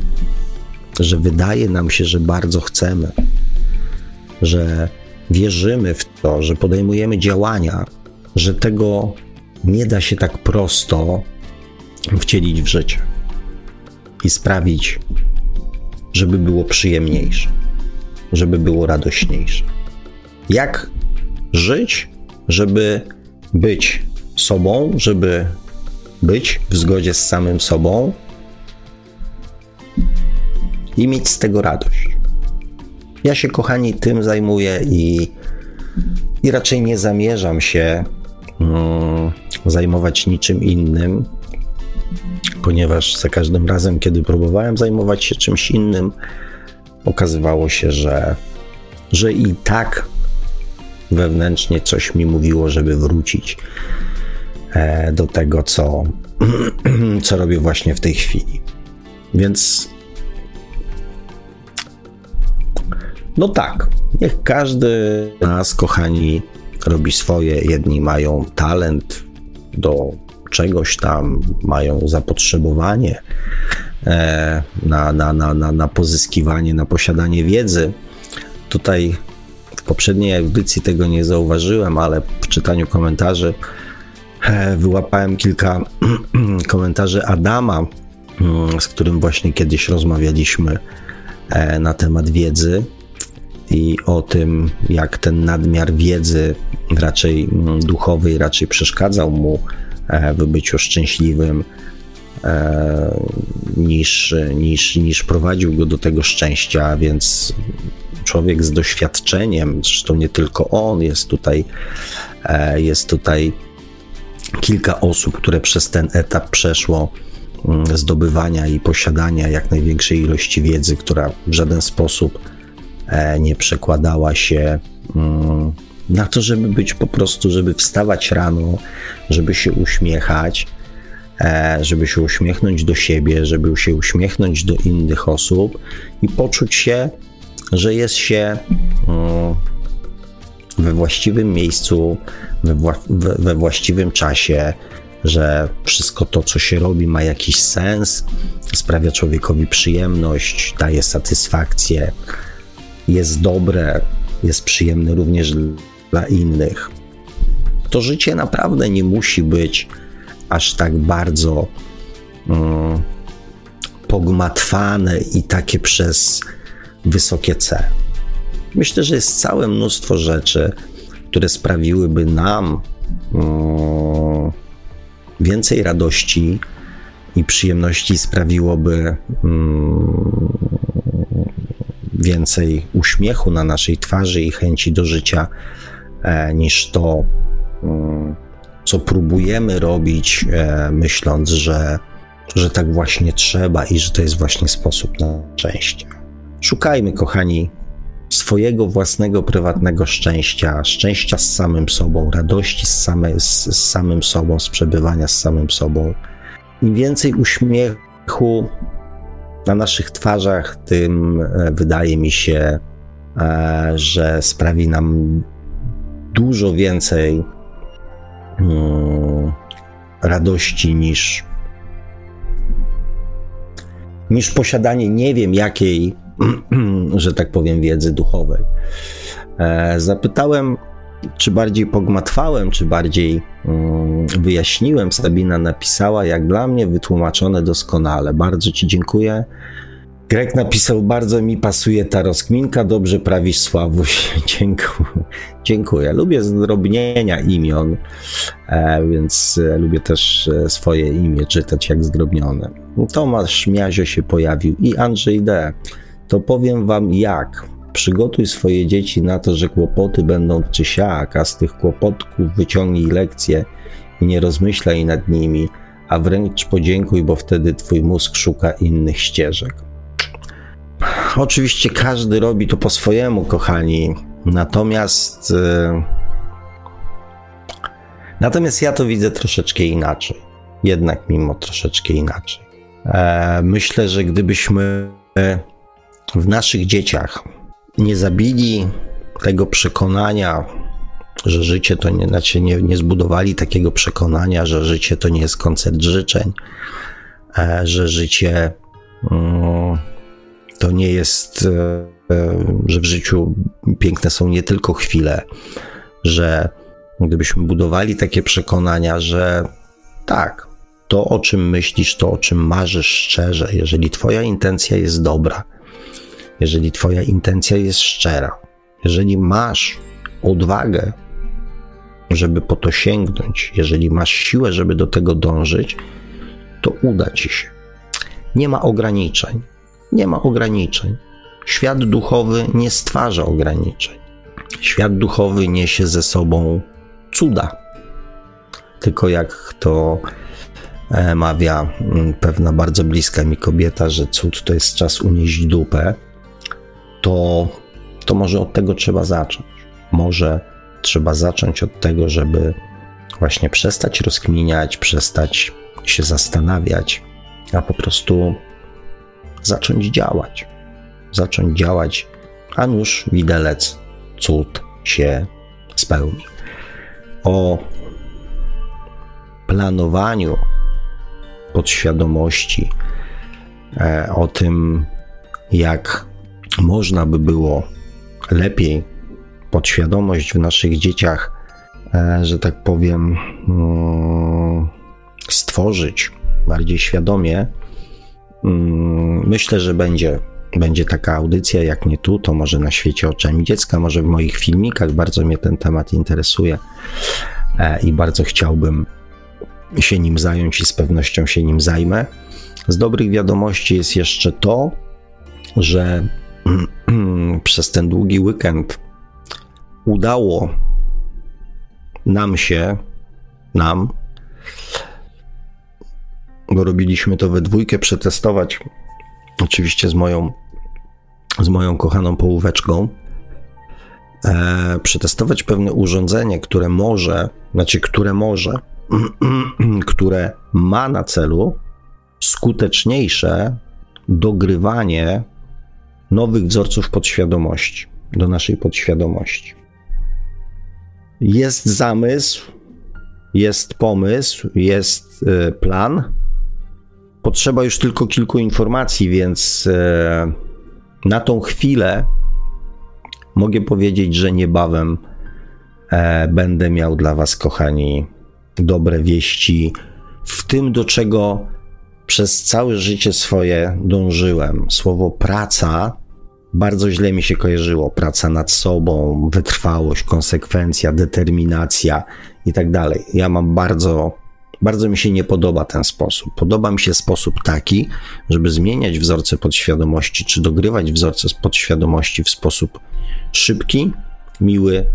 Speaker 2: że wydaje nam się, że bardzo chcemy, że wierzymy w to, że podejmujemy działania, że tego nie da się tak prosto wcielić w życie i sprawić, żeby było przyjemniejsze, żeby było radośniejsze. Jak żyć, żeby być sobą, żeby być w zgodzie z samym sobą i mieć z tego radość. Ja się, kochani, tym zajmuję i, i raczej nie zamierzam się mm, zajmować niczym innym, ponieważ za każdym razem, kiedy próbowałem zajmować się czymś innym, okazywało się, że, że i tak wewnętrznie coś mi mówiło, żeby wrócić e, do tego, co, co robię właśnie w tej chwili. Więc no tak, niech każdy z nas, kochani, robi swoje. Jedni mają talent do czegoś tam, mają zapotrzebowanie e, na, na, na, na, na pozyskiwanie, na posiadanie wiedzy. Tutaj w poprzedniej audycji tego nie zauważyłem, ale w czytaniu komentarzy e, wyłapałem kilka komentarzy Adama, mm, z którym właśnie kiedyś rozmawialiśmy e, na temat wiedzy i o tym, jak ten nadmiar wiedzy, raczej mm, duchowej, raczej przeszkadzał mu e, w byciu szczęśliwym, niż, niż, niż prowadził go do tego szczęścia, więc człowiek z doświadczeniem, zresztą nie tylko on, jest tutaj, e, jest tutaj kilka osób, które przez ten etap przeszło mm, zdobywania i posiadania jak największej ilości wiedzy, która w żaden sposób E, nie przekładała się mm, na to, żeby być po prostu, żeby wstawać rano, żeby się uśmiechać, e, żeby się uśmiechnąć do siebie, żeby się uśmiechnąć do innych osób i poczuć się, że jest się mm, we właściwym miejscu, we, we właściwym czasie, że wszystko to, co się robi, ma jakiś sens, sprawia człowiekowi przyjemność, daje satysfakcję jest dobre, jest przyjemne również dla innych. To życie naprawdę nie musi być aż tak bardzo um, pogmatwane i takie przez wysokie C. Myślę, że jest całe mnóstwo rzeczy, które sprawiłyby nam um, więcej radości i przyjemności, sprawiłoby um, więcej uśmiechu na naszej twarzy i chęci do życia e, niż to, mm, co próbujemy robić, e, myśląc, że, że tak właśnie trzeba i że to jest właśnie sposób na szczęście. Szukajmy, kochani, swojego własnego prywatnego szczęścia, szczęścia z samym sobą, radości z, same, z, z samym sobą, z przebywania z samym sobą. Im więcej uśmiechu na naszych twarzach, tym e, wydaje mi się, e, że sprawi nam dużo więcej mm, radości niż, niż posiadanie nie wiem jakiej, że tak powiem, wiedzy duchowej. E, zapytałem czy bardziej pogmatwałem, czy bardziej um, wyjaśniłem. Sabina napisała, jak dla mnie, wytłumaczone doskonale. Bardzo Ci dziękuję. Greg napisał, bardzo mi pasuje ta rozkminka, dobrze prawisz Sławuś. Dziękuję. Dziękuję. Lubię zdrobnienia imion, e, więc e, lubię też swoje imię czytać jak zdrobnione. Tomasz Miazio się pojawił i Andrzej D. To powiem wam jak. Przygotuj swoje dzieci na to, że kłopoty będą czy siak, a z tych kłopotków wyciągnij lekcje i nie rozmyślaj nad nimi, a wręcz podziękuj, bo wtedy twój mózg szuka innych ścieżek. oczywiście każdy robi to po swojemu, kochani. Natomiast. E, natomiast ja to widzę troszeczkę inaczej. Jednak mimo troszeczkę inaczej. E, myślę, że gdybyśmy w naszych dzieciach nie zabili tego przekonania, że życie to nie, znaczy nie, nie zbudowali takiego przekonania, że życie to nie jest koncert życzeń, e, że życie mm, to nie jest, e, e, że w życiu piękne są nie tylko chwile, że gdybyśmy budowali takie przekonania, że tak, to o czym myślisz, to o czym marzysz szczerze, jeżeli Twoja intencja jest dobra, jeżeli Twoja intencja jest szczera, jeżeli masz odwagę, żeby po to sięgnąć, jeżeli masz siłę, żeby do tego dążyć, to uda Ci się. Nie ma ograniczeń. Nie ma ograniczeń. Świat duchowy nie stwarza ograniczeń. Świat duchowy niesie ze sobą cuda. Tylko jak to e, mawia mm, pewna bardzo bliska mi kobieta, że cud to jest czas unieść dupę, to, to może od tego trzeba zacząć. Może trzeba zacząć od tego, żeby właśnie przestać rozkminiać, przestać się zastanawiać, a po prostu zacząć działać. Zacząć działać, a nuż widelec, cud się spełni. O planowaniu podświadomości, e, o tym, jak można by było lepiej podświadomość w naszych dzieciach, e, że tak powiem, mm, stworzyć bardziej świadomie, mm, myślę, że będzie, będzie taka audycja, jak nie tu, to może na świecie oczami dziecka, może w moich filmikach. Bardzo mnie ten temat interesuje e, i bardzo chciałbym się nim zająć i z pewnością się nim zajmę. Z dobrych wiadomości jest jeszcze to, że przez ten długi weekend udało nam się, nam, bo robiliśmy to we dwójkę, przetestować, oczywiście z moją, z moją kochaną połóweczką, e, przetestować pewne urządzenie, które może, znaczy, które może, które ma na celu skuteczniejsze dogrywanie nowych wzorców podświadomości, do naszej podświadomości. Jest zamysł, jest pomysł, jest e, plan. Potrzeba już tylko kilku informacji, więc e, na tą chwilę mogę powiedzieć, że niebawem e, będę miał dla Was, kochani, dobre wieści w tym, do czego przez całe życie swoje dążyłem. Słowo praca bardzo źle mi się kojarzyło. Praca nad sobą, wytrwałość, konsekwencja, determinacja i tak dalej. Ja mam bardzo, bardzo mi się nie podoba ten sposób. Podoba mi się sposób taki, żeby zmieniać wzorce podświadomości, czy dogrywać wzorce podświadomości w sposób szybki, miły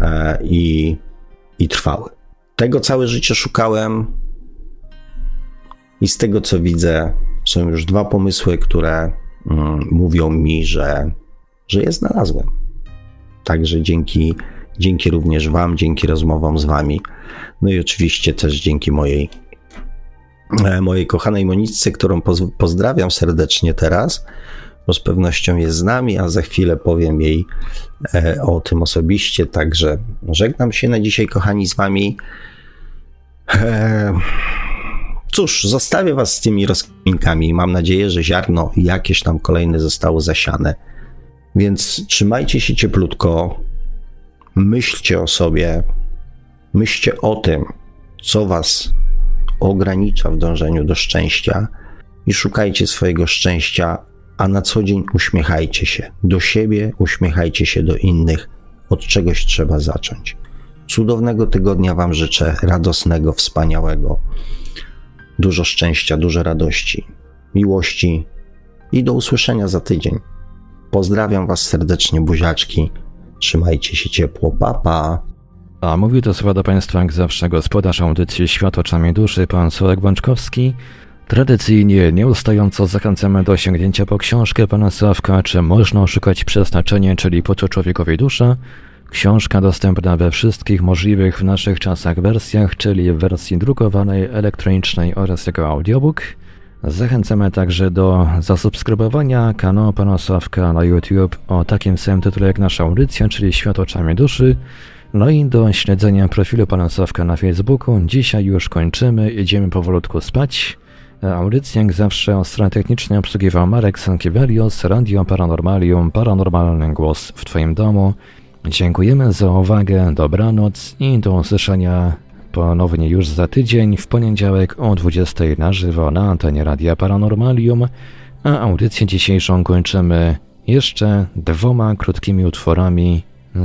Speaker 2: e, i, i trwały. Tego całe życie szukałem i z tego co widzę, są już dwa pomysły, które mówią mi, że, że je znalazłem. Także dzięki, dzięki również Wam, dzięki rozmowom z Wami, no i oczywiście też dzięki mojej, e, mojej kochanej Moniczce, którą pozdrawiam serdecznie teraz, bo z pewnością jest z nami, a za chwilę powiem jej e, o tym osobiście. Także żegnam się na dzisiaj, kochani, z Wami. Cóż, zostawię Was z tymi rozkminkami. Mam nadzieję, że ziarno jakieś tam kolejne zostało zasiane. Więc trzymajcie się cieplutko, myślcie o sobie, myślcie o tym, co Was ogranicza w dążeniu do szczęścia i szukajcie swojego szczęścia, a na co dzień uśmiechajcie się do siebie, uśmiechajcie się do innych. Od czegoś trzeba zacząć. Cudownego tygodnia Wam życzę, radosnego, wspaniałego dużo szczęścia, dużo radości, miłości i do usłyszenia za tydzień. Pozdrawiam Was serdecznie, buziaczki. Trzymajcie się ciepło, papa. Pa.
Speaker 1: A mówi to słowa do Państwa jak zawsze gospodarz audycji Świat oczami duszy, pan Sławek Bączkowski. Tradycyjnie, nieustająco zachęcamy do sięgnięcia po książkę pana Sławka, czy można oszukać przeznaczenie, czyli po co człowiekowi dusza. Książka dostępna we wszystkich możliwych w naszych czasach wersjach, czyli w wersji drukowanej, elektronicznej oraz jako audiobook. Zachęcamy także do zasubskrybowania kanału Pana Sławka na YouTube o takim samym tytule jak nasza audycja, czyli Świat oczami duszy. No i do śledzenia profilu Pana Sławka na Facebooku. Dzisiaj już kończymy, idziemy powolutku spać. Audycję jak zawsze o stronie technicznej obsługiwał Marek Sankiewelios, Radio Paranormalium, Paranormalny Głos w Twoim domu. Dziękujemy za uwagę, dobranoc i do usłyszenia ponownie już za tydzień w poniedziałek o 20 na żywo na antenie Radia Paranormalium, a audycję dzisiejszą kończymy jeszcze dwoma krótkimi utworami yy,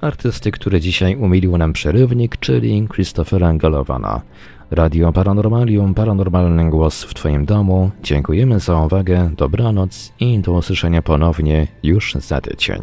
Speaker 1: artysty, który dzisiaj umilił nam przerywnik, czyli Christophera Galowana. Radio Paranormalium, paranormalny głos w Twoim domu. Dziękujemy za uwagę, dobranoc i do usłyszenia ponownie już za tydzień.